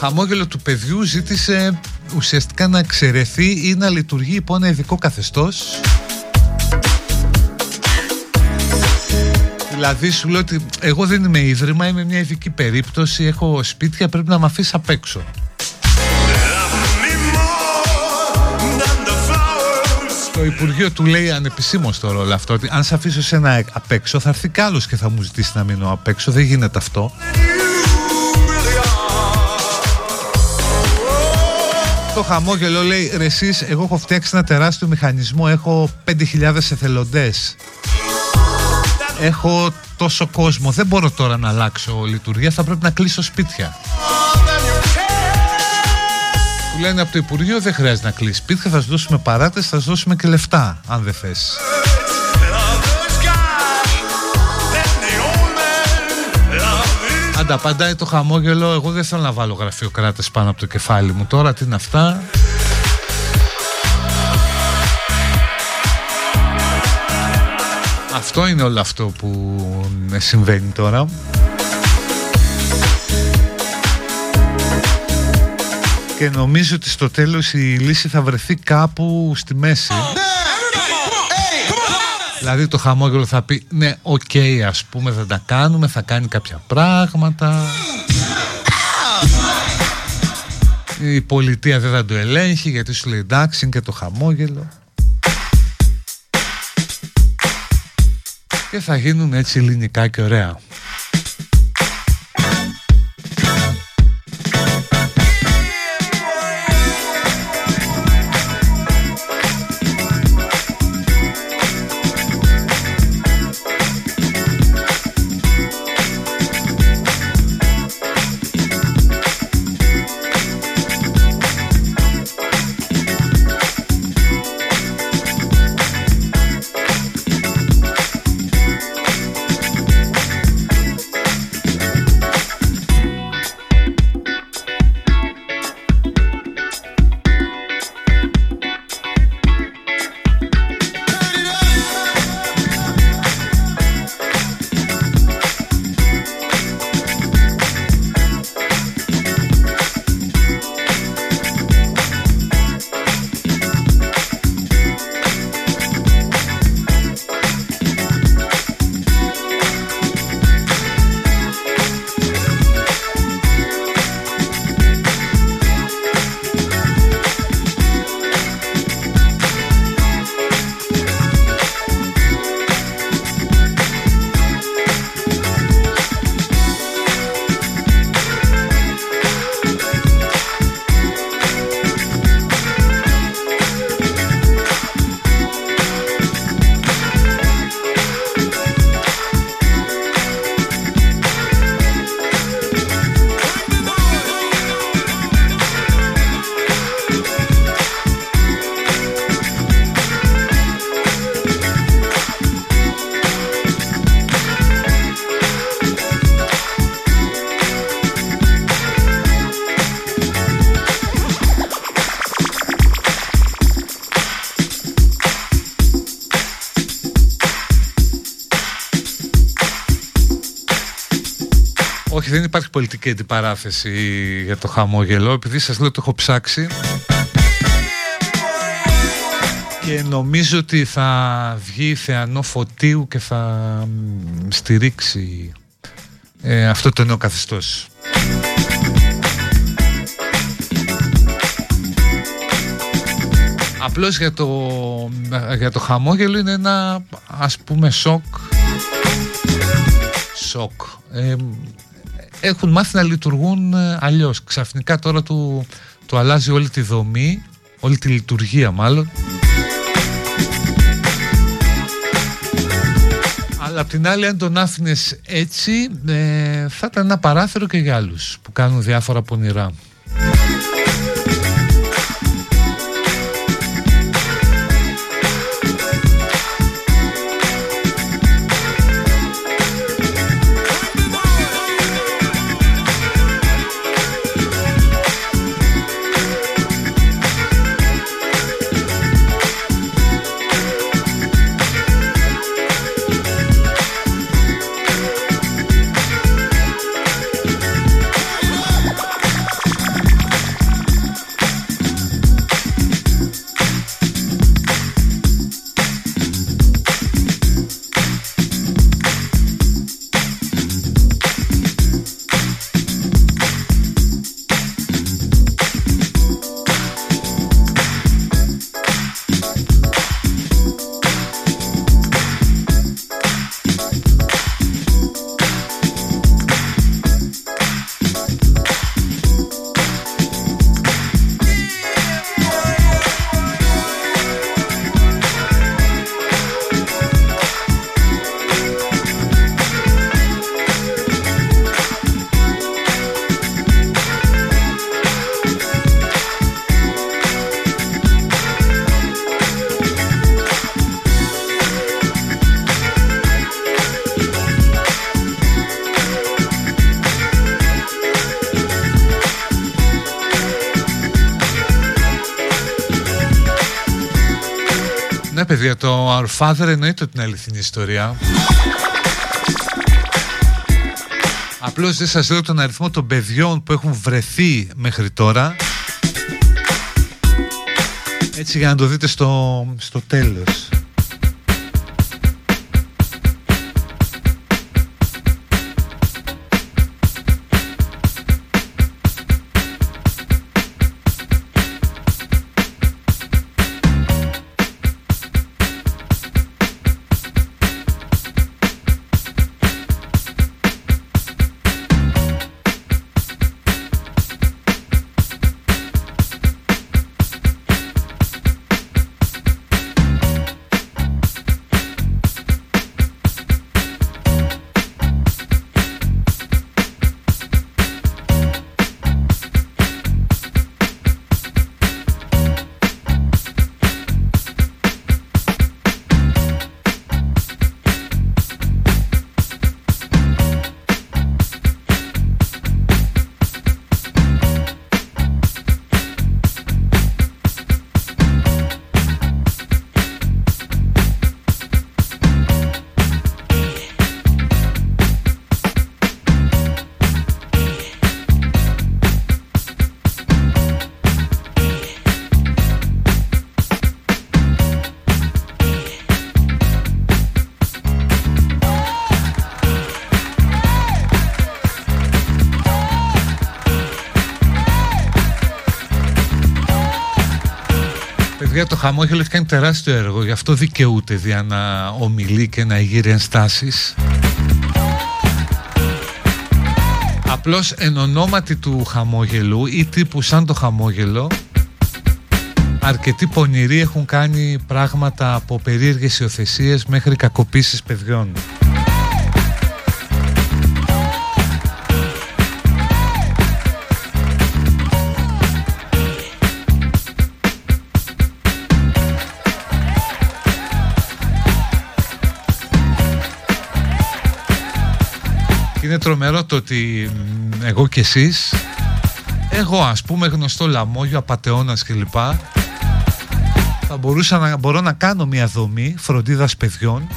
Χαμόγελο του παιδιού ζήτησε ουσιαστικά να εξαιρεθεί ή να λειτουργεί υπό ένα ειδικό καθεστώς Δηλαδή σου λέω ότι εγώ δεν είμαι ίδρυμα, είμαι μια ειδική περίπτωση, έχω σπίτια, πρέπει να με αφήσει απ' έξω. Το Υπουργείο του λέει ανεπισήμως το ρόλο αυτό ότι αν σε αφήσω σε ένα απ' έξω θα έρθει κι άλλος και θα μου ζητήσει να μείνω απ' έξω δεν γίνεται αυτό Το χαμόγελο λέει ρε εσείς εγώ έχω φτιάξει ένα τεράστιο μηχανισμό έχω 5.000 εθελοντές Έχω τόσο κόσμο δεν μπορώ τώρα να αλλάξω λειτουργία θα πρέπει να κλείσω σπίτια λένε από το Υπουργείο δεν χρειάζεται να κλείσει σπίτια, θα σου δώσουμε παράτες, θα σου δώσουμε και λεφτά, αν δεν θες. Ανταπαντάει το χαμόγελο, εγώ δεν θέλω να βάλω γραφειοκράτες πάνω από το κεφάλι μου. Τώρα τι είναι αυτά; Αυτό είναι όλο αυτό που συμβαίνει τώρα. και νομίζω ότι στο τέλος η λύση θα βρεθεί κάπου στη μέση. Δηλαδή το Χαμόγελο θα πει ναι, OK okay, ας πούμε θα τα κάνουμε, θα κάνει κάποια πράγματα. Η πολιτεία δεν θα το ελέγχει γιατί σου λέει εντάξει είναι και το Χαμόγελο. Και θα γίνουν έτσι ελληνικά και ωραία. Πολιτική αντιπαράθεση για το χαμόγελο επειδή σας λέω το έχω ψάξει. Και νομίζω ότι θα βγει θεανό φωτίου και θα στηρίξει ε, αυτό το νέο καθεστώς. Απλώς για το, για το χαμόγελο είναι ένα ας πούμε σοκ. Σοκ. Ε, έχουν μάθει να λειτουργούν ε, αλλιώς. Ξαφνικά τώρα του, του αλλάζει όλη τη δομή, όλη τη λειτουργία μάλλον. Αλλά απ' την άλλη αν τον άφηνες έτσι ε, θα ήταν ένα παράθυρο και για άλλους που κάνουν διάφορα πονηρά. Our Father εννοείται ότι είναι αληθινή ιστορία. Απλώς δεν σας λέω τον αριθμό των παιδιών που έχουν βρεθεί μέχρι τώρα. Έτσι για να το δείτε στο, στο τέλος. Χαμόγελο έχει κάνει τεράστιο έργο, γι' αυτό δικαιούται δια να ομιλεί και να γύρει ενστάσεις. Απλώς εν ονόματι του χαμόγελου ή τύπου σαν το χαμόγελο αρκετοί πονηροί έχουν κάνει πράγματα από περίεργες υιοθεσίες μέχρι κακοποίησεις παιδιών. Τρομερό το ότι εγώ και εσείς εγώ ας πούμε γνωστό λαμόγιο, απατεώνας κλπ θα μπορούσα να μπορώ να κάνω μια δομή φροντίδας παιδιών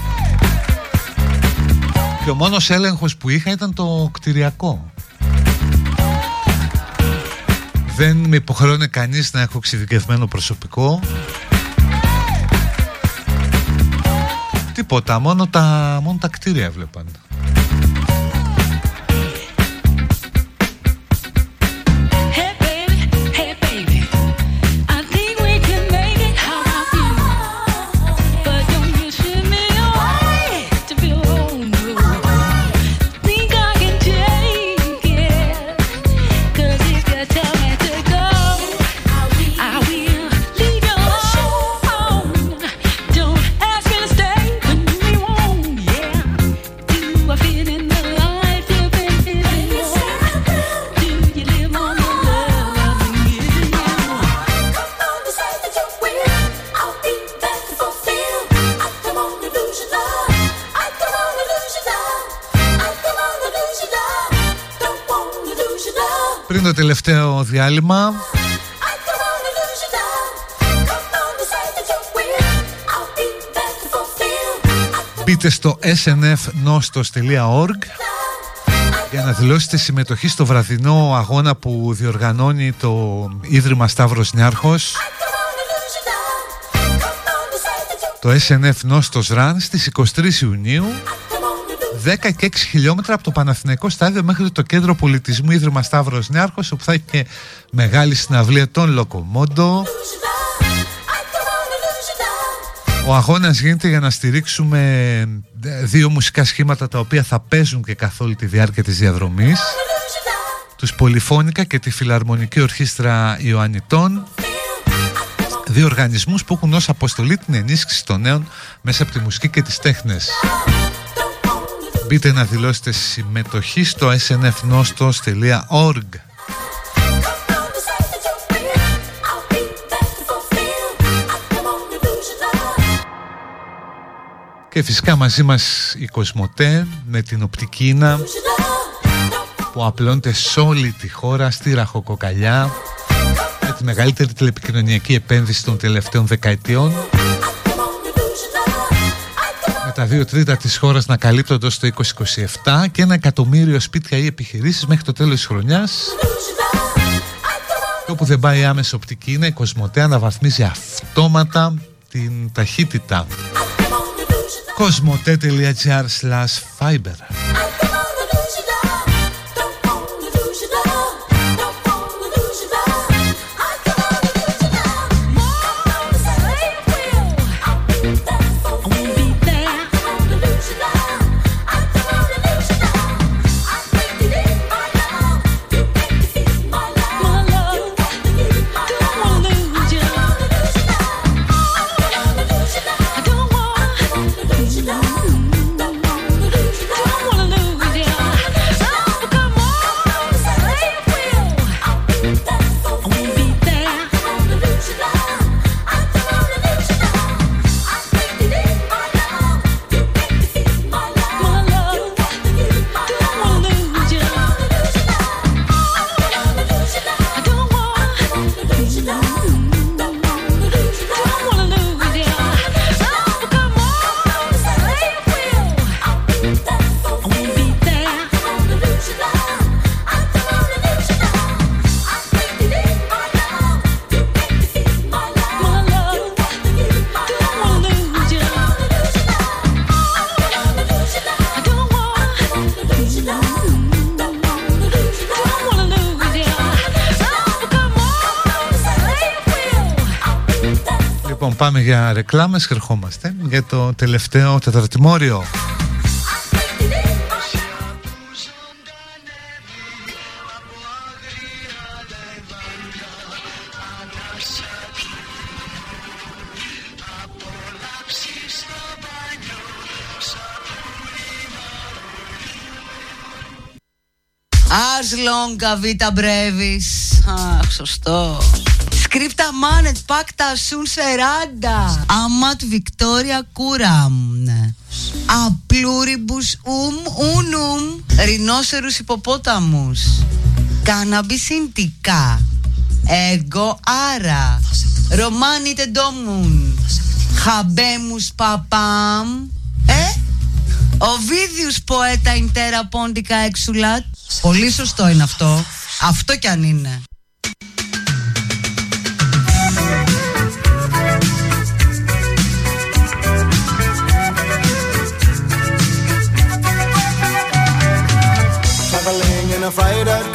και ο μόνος έλεγχος που είχα ήταν το κτηριακό δεν με υποχρεώνει κανείς να έχω εξειδικευμένο προσωπικό Τίποτα, μόνο τα, μόνο τα κτίρια έβλεπαν. Διάλειμμα Μπείτε στο snfnostos.org για να δηλώσετε συμμετοχή στο βραδινό αγώνα που διοργανώνει το Ίδρυμα Σταύρος Νιάρχος το SNF Nostos Run στις 23 Ιουνίου 10 και 6 χιλιόμετρα από το Παναθηναϊκό στάδιο μέχρι το κέντρο πολιτισμού Ίδρυμα Σταύρος Νιάρχος όπου θα έχει και μεγάλη συναυλία των Λοκομόντο. Ο αγώνας γίνεται για να στηρίξουμε ε, δύο μουσικά σχήματα τα οποία θα παίζουν και καθ' όλη τη διάρκεια της διαδρομής. Τους Πολυφώνικα και τη Φιλαρμονική Ορχήστρα Ιωαννητών. Δύο οργανισμούς που έχουν ως αποστολή την ενίσχυση των νέων μέσα από τη μουσική και τις τέχνες Μπείτε να δηλώσετε συμμετοχή στο snfnostos.org Και φυσικά μαζί μας η Κοσμοτέ με την οπτικίνα που απλώνεται σε όλη τη χώρα στη ραχοκοκαλιά με τη μεγαλύτερη τηλεπικοινωνιακή επένδυση των τελευταίων δεκαετιών. με τα δύο τρίτα της χώρας να καλύπτονται στο 2027 και ένα εκατομμύριο σπίτια ή επιχειρήσεις μέχρι το τέλος της χρονιάς. Και όπου δεν πάει άμεση οπτική είναι η Κοσμοτέ αναβαθμίζει αυτόματα την ταχύτητα. Κοσμοτέ.gr slash fiber πάμε για ρεκλάμες και ερχόμαστε για το τελευταίο τεταρτημόριο. Ars longa vita brevis. Αχ, σωστός. Σκρίπτα μάνετ, πάκτα σουν σεράντα. Αματ Βικτόρια κούραμ. Απλούριμπους ουμ ούνουμ. Ρινόσερους υποπόταμους. Καναμπισιντικά. Εγώ άρα. Ρωμάνι τεντόμουν. Χαμπέμους παπάμ. Ε, ο Βίδιους ποέτα ιντέρα πόντικα έξουλατ. Πολύ σωστό είναι αυτό. Αυτό κι αν είναι. In a fried-out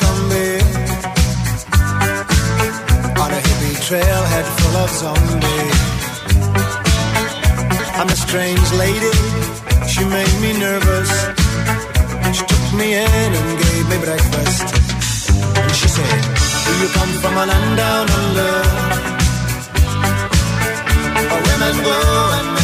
On a hippie trailhead full of zombies. I'm a strange lady, she made me nervous. She took me in and gave me breakfast. And she said, do you come from a land down under? Where women go and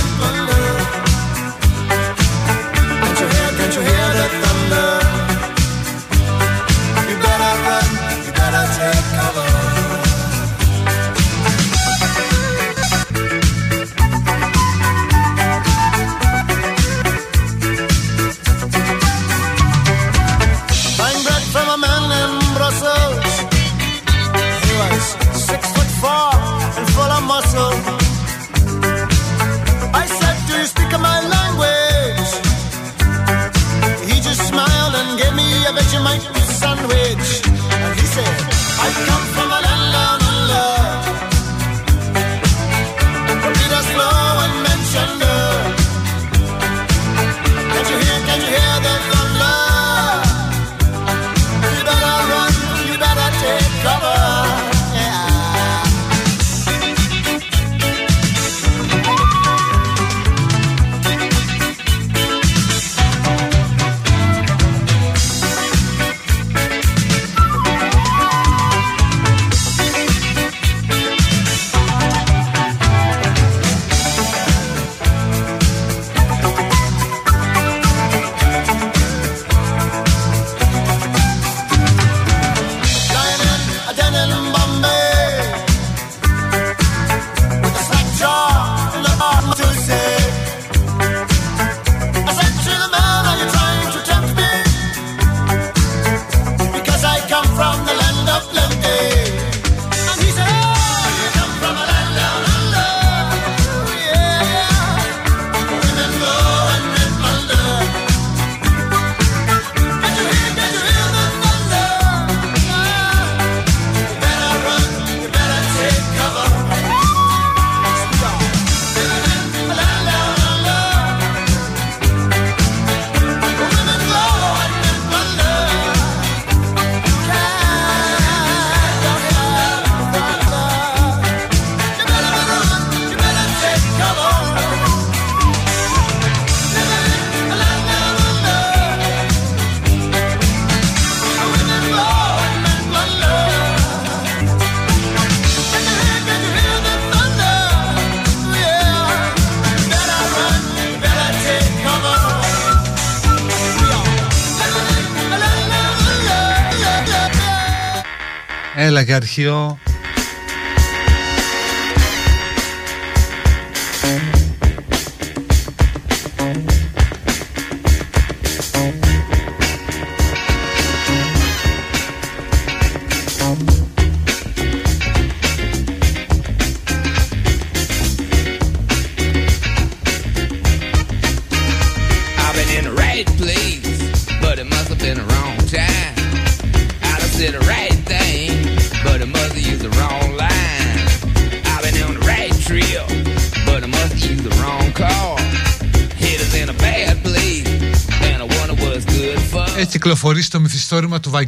听.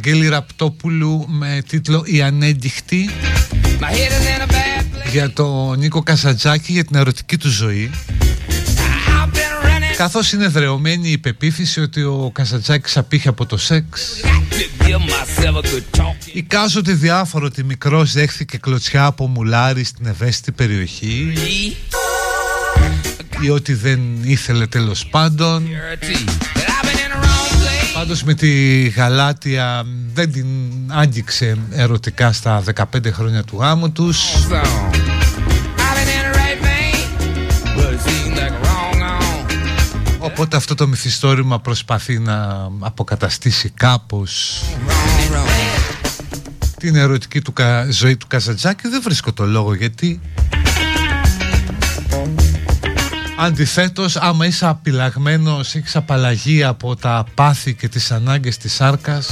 Βαγγέλη Ραπτόπουλου με τίτλο «Η Ανέντυχτη» για τον Νίκο Κασατζάκη για την ερωτική του ζωή. Καθώς είναι δρεωμένη η πεποίθηση ότι ο Κασατζάκης απήχε από το σεξ ότι διάφορο ότι μικρός δέχθηκε κλωτσιά από μουλάρι στην ευαίσθητη περιοχή ή ότι δεν ήθελε τέλος πάντων Πάντως με τη Γαλάτια δεν την άγγιξε ερωτικά στα 15 χρόνια του γάμου τους. Οπότε αυτό το μυθιστόρημα προσπαθεί να αποκαταστήσει κάπως την ερωτική του ζωή του Καζατζάκη δεν βρίσκω το λόγο γιατί Αντιθέτως, άμα είσαι απειλαγμένος, έχεις απαλλαγή από τα πάθη και τις ανάγκες της σάρκας.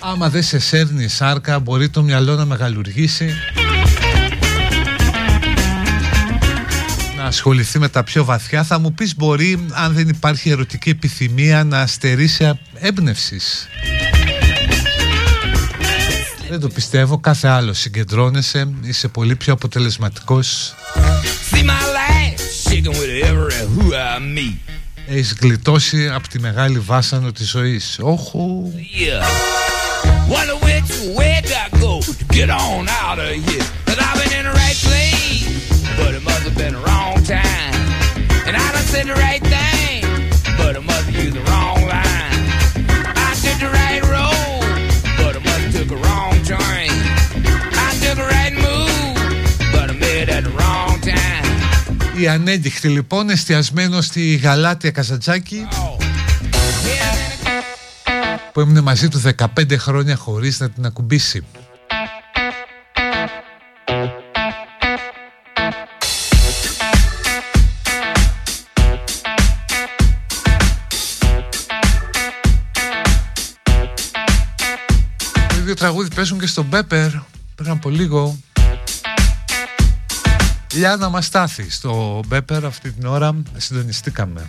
Άμα δεν σε σέρνει η σάρκα, μπορεί το μυαλό να μεγαλουργήσει. Να ασχοληθεί με τα πιο βαθιά. Θα μου πεις μπορεί, αν δεν υπάρχει ερωτική επιθυμία, να στερήσει έμπνευσης. Δεν το πιστεύω, κάθε άλλο συγκεντρώνεσαι, είσαι πολύ πιο αποτελεσματικός Έχεις γλιτώσει από τη μεγάλη βάσανο της ζωής Όχου Wonder which way I go to get on out of here Cause I've been in the right place But it must have been the wrong time And I done said the right thing Η ανέντυχτη λοιπόν εστιασμένο στη Γαλάτια Καζατζάκη που έμεινε μαζί του 15 χρόνια χωρίς να την ακουμπήσει. δύο τραγούδι παίζουν και στον Πέπερ πριν από λίγο Λιάννα Μαστάθη στο Μπέπερ αυτή την ώρα συντονιστήκαμε.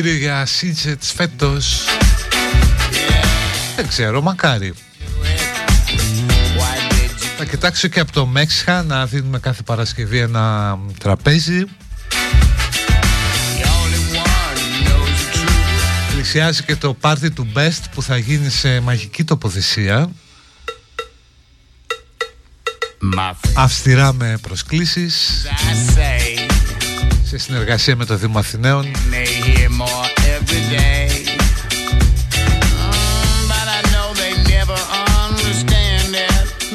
Εισιτήριο για Σίτσετς φέτος. Δεν ξέρω, μακάρι. Θα κοιτάξω και από το Μέξιχα να δίνουμε κάθε Παρασκευή ένα τραπέζι. Πλησιάζει και το πάρτι του Best που θα γίνει σε μαγική τοποθεσία. Αυστηρά με προσκλήσεις. Σε συνεργασία με το Δήμο Αθηναίων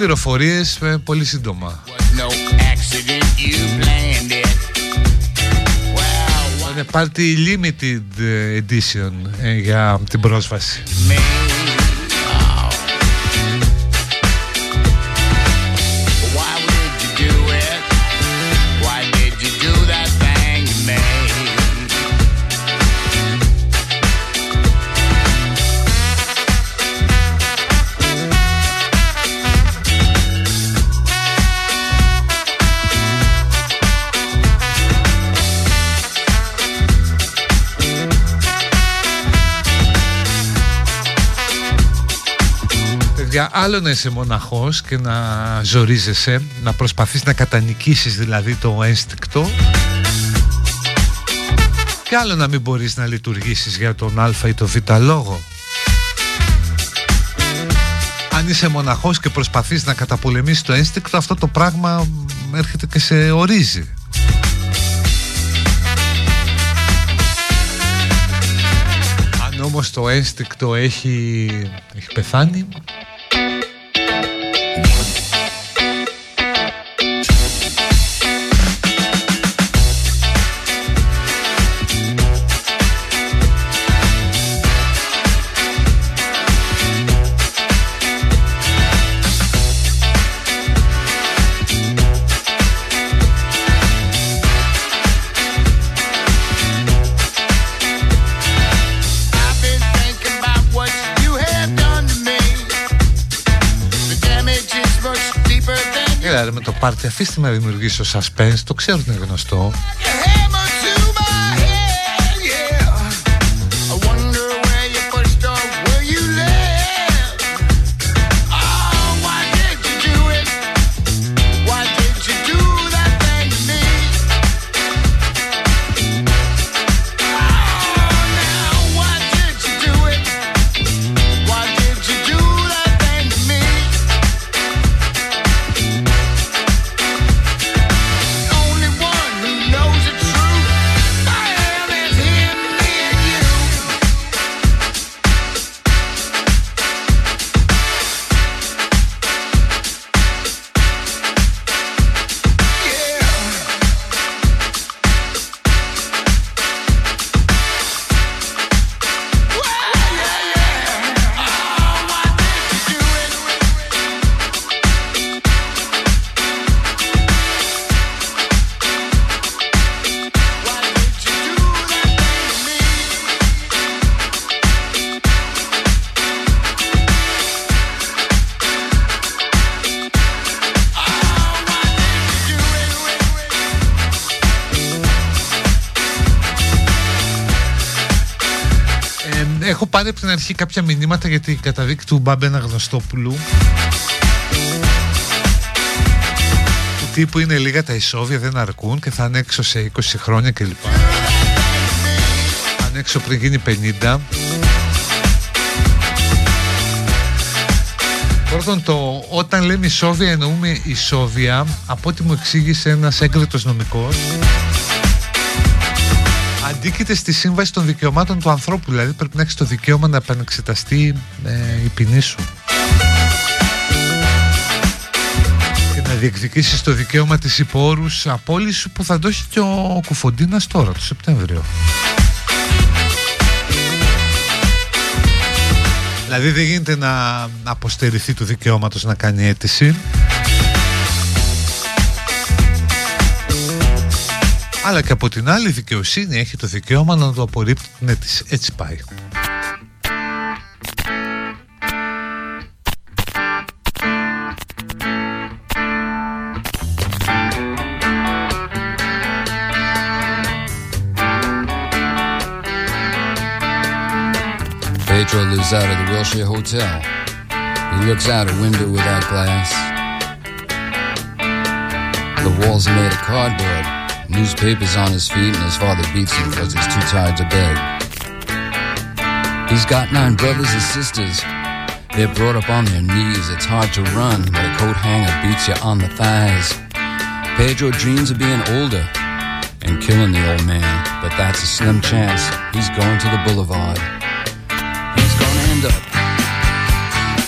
Πληροφορίες πολύ σύντομα. Είναι party limited edition ε, για την πρόσβαση Για άλλο να είσαι μοναχός και να ζορίζεσαι, να προσπαθείς να κατανικήσεις δηλαδή το ένστικτο και άλλο να μην μπορείς να λειτουργήσεις για τον α ή το β λόγο. Αν είσαι μοναχός και προσπαθείς να καταπολεμήσεις το ένστικτο αυτό το πράγμα έρχεται και σε ορίζει. Αν όμως το ένστικτο έχει, έχει πεθάνει το πάρτι. Αφήστε με να δημιουργήσω suspense. Το ξέρω ότι είναι γνωστό πάρει από την αρχή κάποια μηνύματα για την καταδίκη του Μπάμπενα Γνωστόπουλου του τύπου είναι λίγα τα ισόβια δεν αρκούν και θα είναι έξω σε 20 χρόνια κλπ. Θα είναι έξω πριν γίνει 50 Πρώτον το όταν λέμε ισόβια εννοούμε ισόβια από ό,τι μου εξήγησε ένας έγκριτος νομικός αντίκειται στη σύμβαση των δικαιωμάτων του ανθρώπου. Δηλαδή πρέπει να έχεις το δικαίωμα να επανεξεταστεί ε, η ποινή σου. Και να διεκδικήσεις το δικαίωμα της υπόρους απόλυση που θα το έχει και ο Κουφοντίνας τώρα, το Σεπτέμβριο. Δηλαδή δεν γίνεται να αποστερηθεί του δικαιώματος να κάνει αίτηση. Αλλά και από την άλλη δικαιοσύνη έχει το δικαίωμα να το απορρίπτει την αίτηση. Έτσι πάει. Pedro lives out of the Wilshire Hotel. He looks out a window without glass. The walls are made of cardboard. Newspapers on his feet, and his father beats him because he's too tired to beg. He's got nine brothers and sisters. They're brought up on their knees. It's hard to run, but a coat hanger beats you on the thighs. Pedro dreams of being older and killing the old man, but that's a slim chance. He's going to the boulevard. He's gonna end up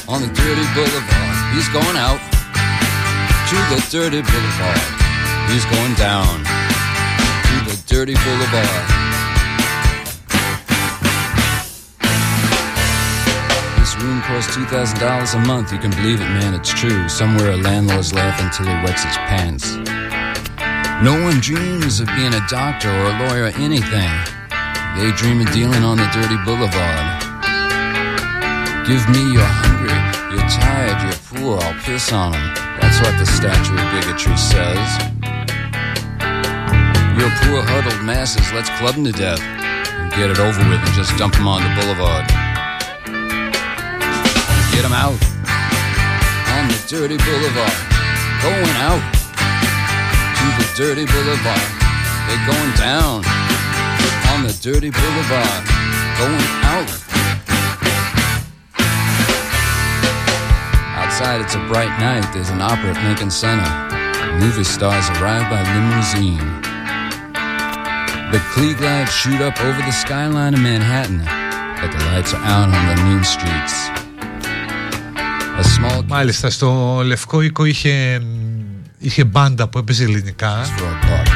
on the dirty boulevard. He's going out to the dirty boulevard. He's going down dirty boulevard. This room costs $2,000 a month. You can believe it, man, it's true. Somewhere a landlord's laughing till he wets his pants. No one dreams of being a doctor or a lawyer or anything. They dream of dealing on the dirty boulevard. Give me you're hungry, you're tired, you're poor, I'll piss on them. That's what the statue of bigotry says. You're poor huddled masses, let's club them to death. And get it over with and just dump them on the boulevard. Get them out on the dirty boulevard. Going out to the dirty boulevard. They're going down on the dirty boulevard. Going out. Outside, it's a bright night. There's an opera at Lincoln Center. Movie stars arrive by limousine. The Klieg lights shoot up over the skyline of Manhattan, but the lights are out on the mean streets. A small Μάλιστα, στο Λευκό Οίκο είχε, είχε μπάντα που έπαιζε ελληνικά. for a buck.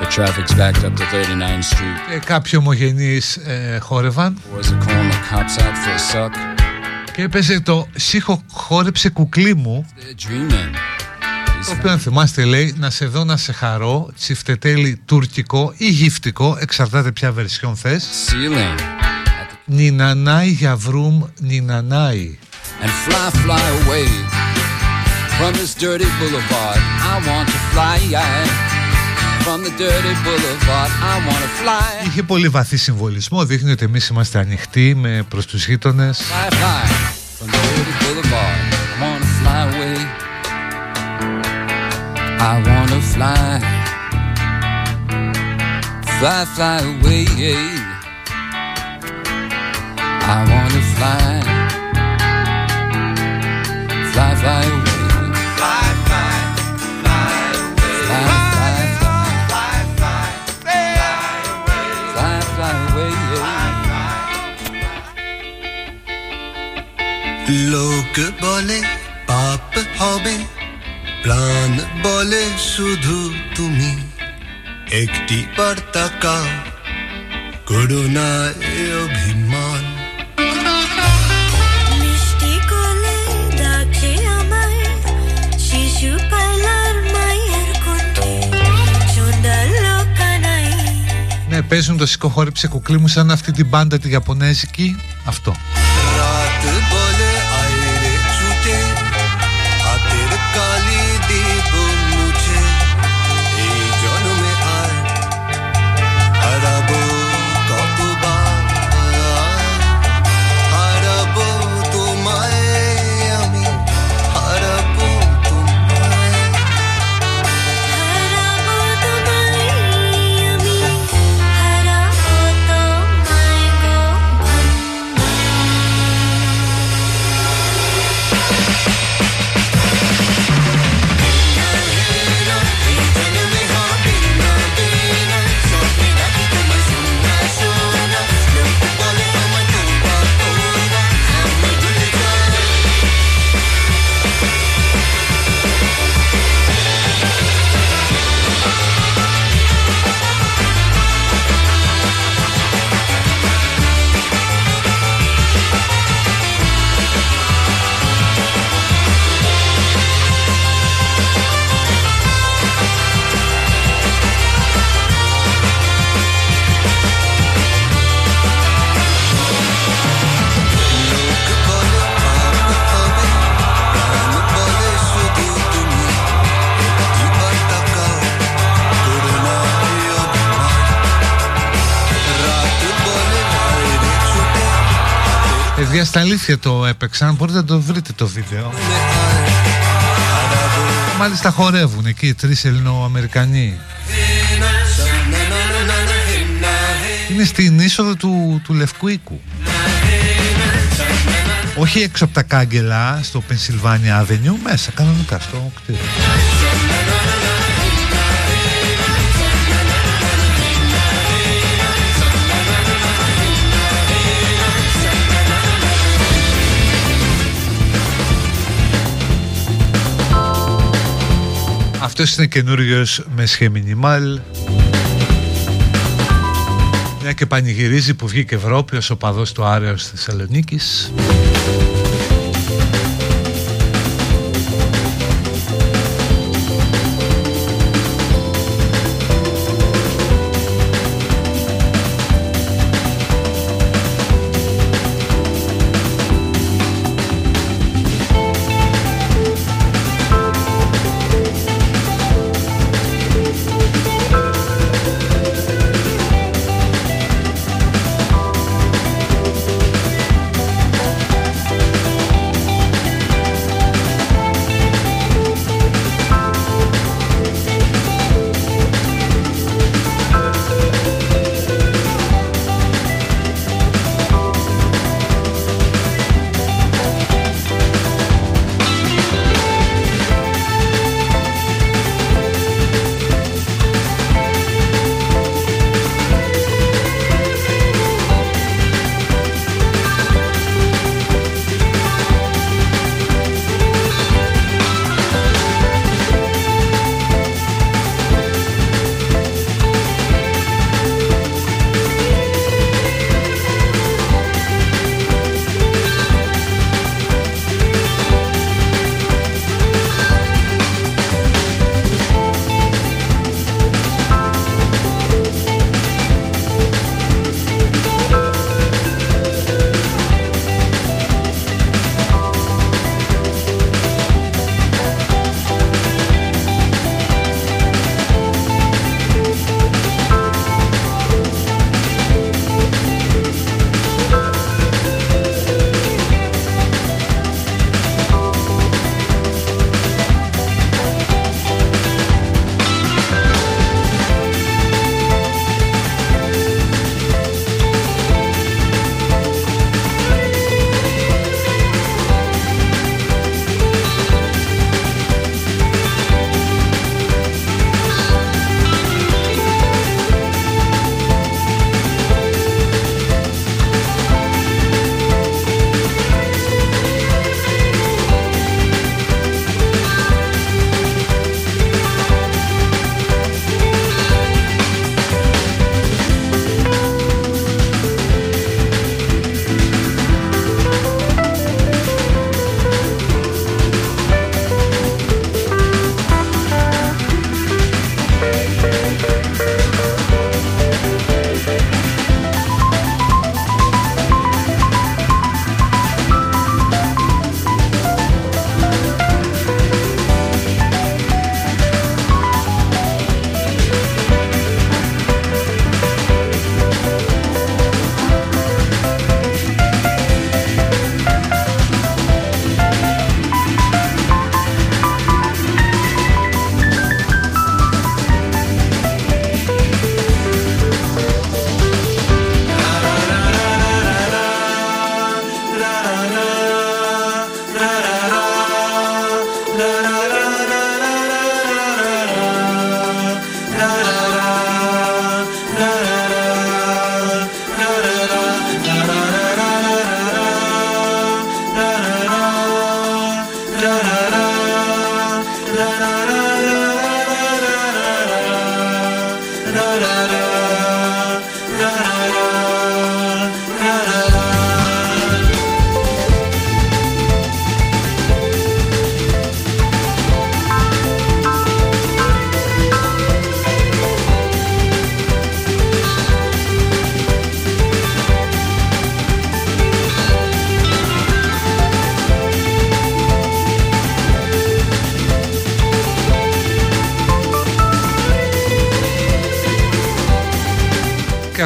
The traffic's backed up to 39th Street. Και κάποιοι ομογενείς ε, χόρευαν Boys are calling the cops out for a suck. και έπαιζε το «Σύχο χόρεψε κουκλί μου» They're dreaming. Το οποίο αν θυμάστε λέει «Να σε δω να σε χαρώ» τσιφτετέλει τουρκικό ή γυφτικό εξαρτάται ποια βερσιόν θες Ceiling. At the, Νινανάι για βρούμ νινανάι and fly, fly away from this dirty boulevard. I want to fly from the dirty boulevard. I want to fly, Είχε πολύ βαθύ συμβολισμό, δείχνει ότι εμείς είμαστε ανοιχτοί με προς τους γείτονες fly, fly I wanna fly, fly, fly away. I wanna fly, fly, fly away. Fly, fly, fly away. Fly, fly, fly, fly, fly, away. Fly, fly away. Pop, hobby. প্রাণ বলে শুধু তুমি একটি বার্তাকা করুণায় অভিমান মিষ্টি কোলে ডাকে আমায় শিশু পালার মায়ের কণ্ঠে সন্ধ্যালো কানাই Ναι, παίζουν το σηκωχώρεψε κουκλί μου σαν αυτή την μπάντα τη Ιαπωνέζικη Αυτό Στα αλήθεια το έπαιξαν. Μπορείτε να το βρείτε το βίντεο. Μάλιστα χορεύουν εκεί οι τρεις Ελληνοαμερικανοί. Είναι στην είσοδο του, του Λευκού Οίκου. Όχι έξω από τα κάγκελα στο Pennsylvania Avenue, μέσα κανονικά στο κτίριο. Αυτός είναι καινούριος με σχεμινιμάλ Μια και πανηγυρίζει που βγήκε Ευρώπη ως οπαδός του Άρεος Θεσσαλονίκης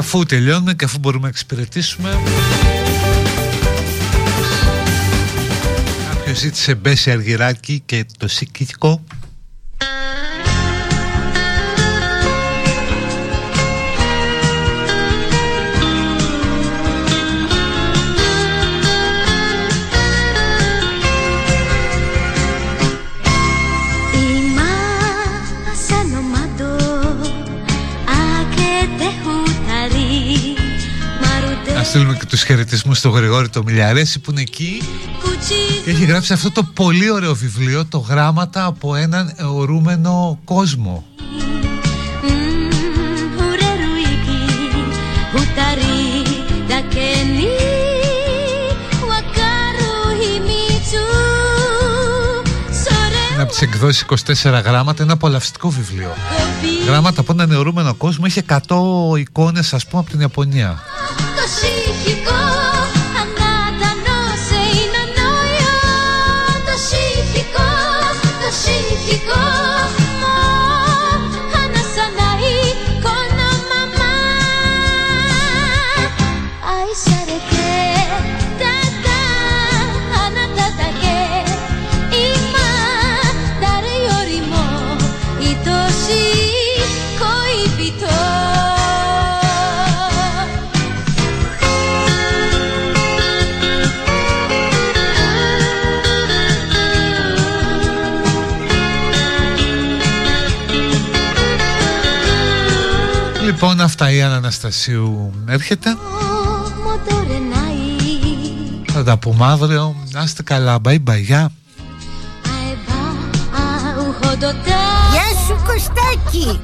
αφού τελειώνουμε και αφού μπορούμε να εξυπηρετήσουμε. Κάποιος ζήτησε μπέση αργυράκι και το σικητικό χαιρετισμού στον Γρηγόρη το Μιλιαρέση που είναι εκεί. Έχει γράψει αυτό το πολύ ωραίο βιβλίο το γράμματα από έναν αιωρούμενο κόσμο Είναι από τις εκδόσεις 24 γράμματα, ένα απολαυστικό βιβλίο. Γράμματα από έναν νεωρούμενο κόσμο, έχει 100 εικόνες ας πούμε από την Ιαπωνία. とし Λοιπόν αυτά η Άννα Αναστασίου έρχεται. Θα τα πούμε αύριο. Να είστε καλά. Bye bye Γεια. Γεια σου Κωστάκη.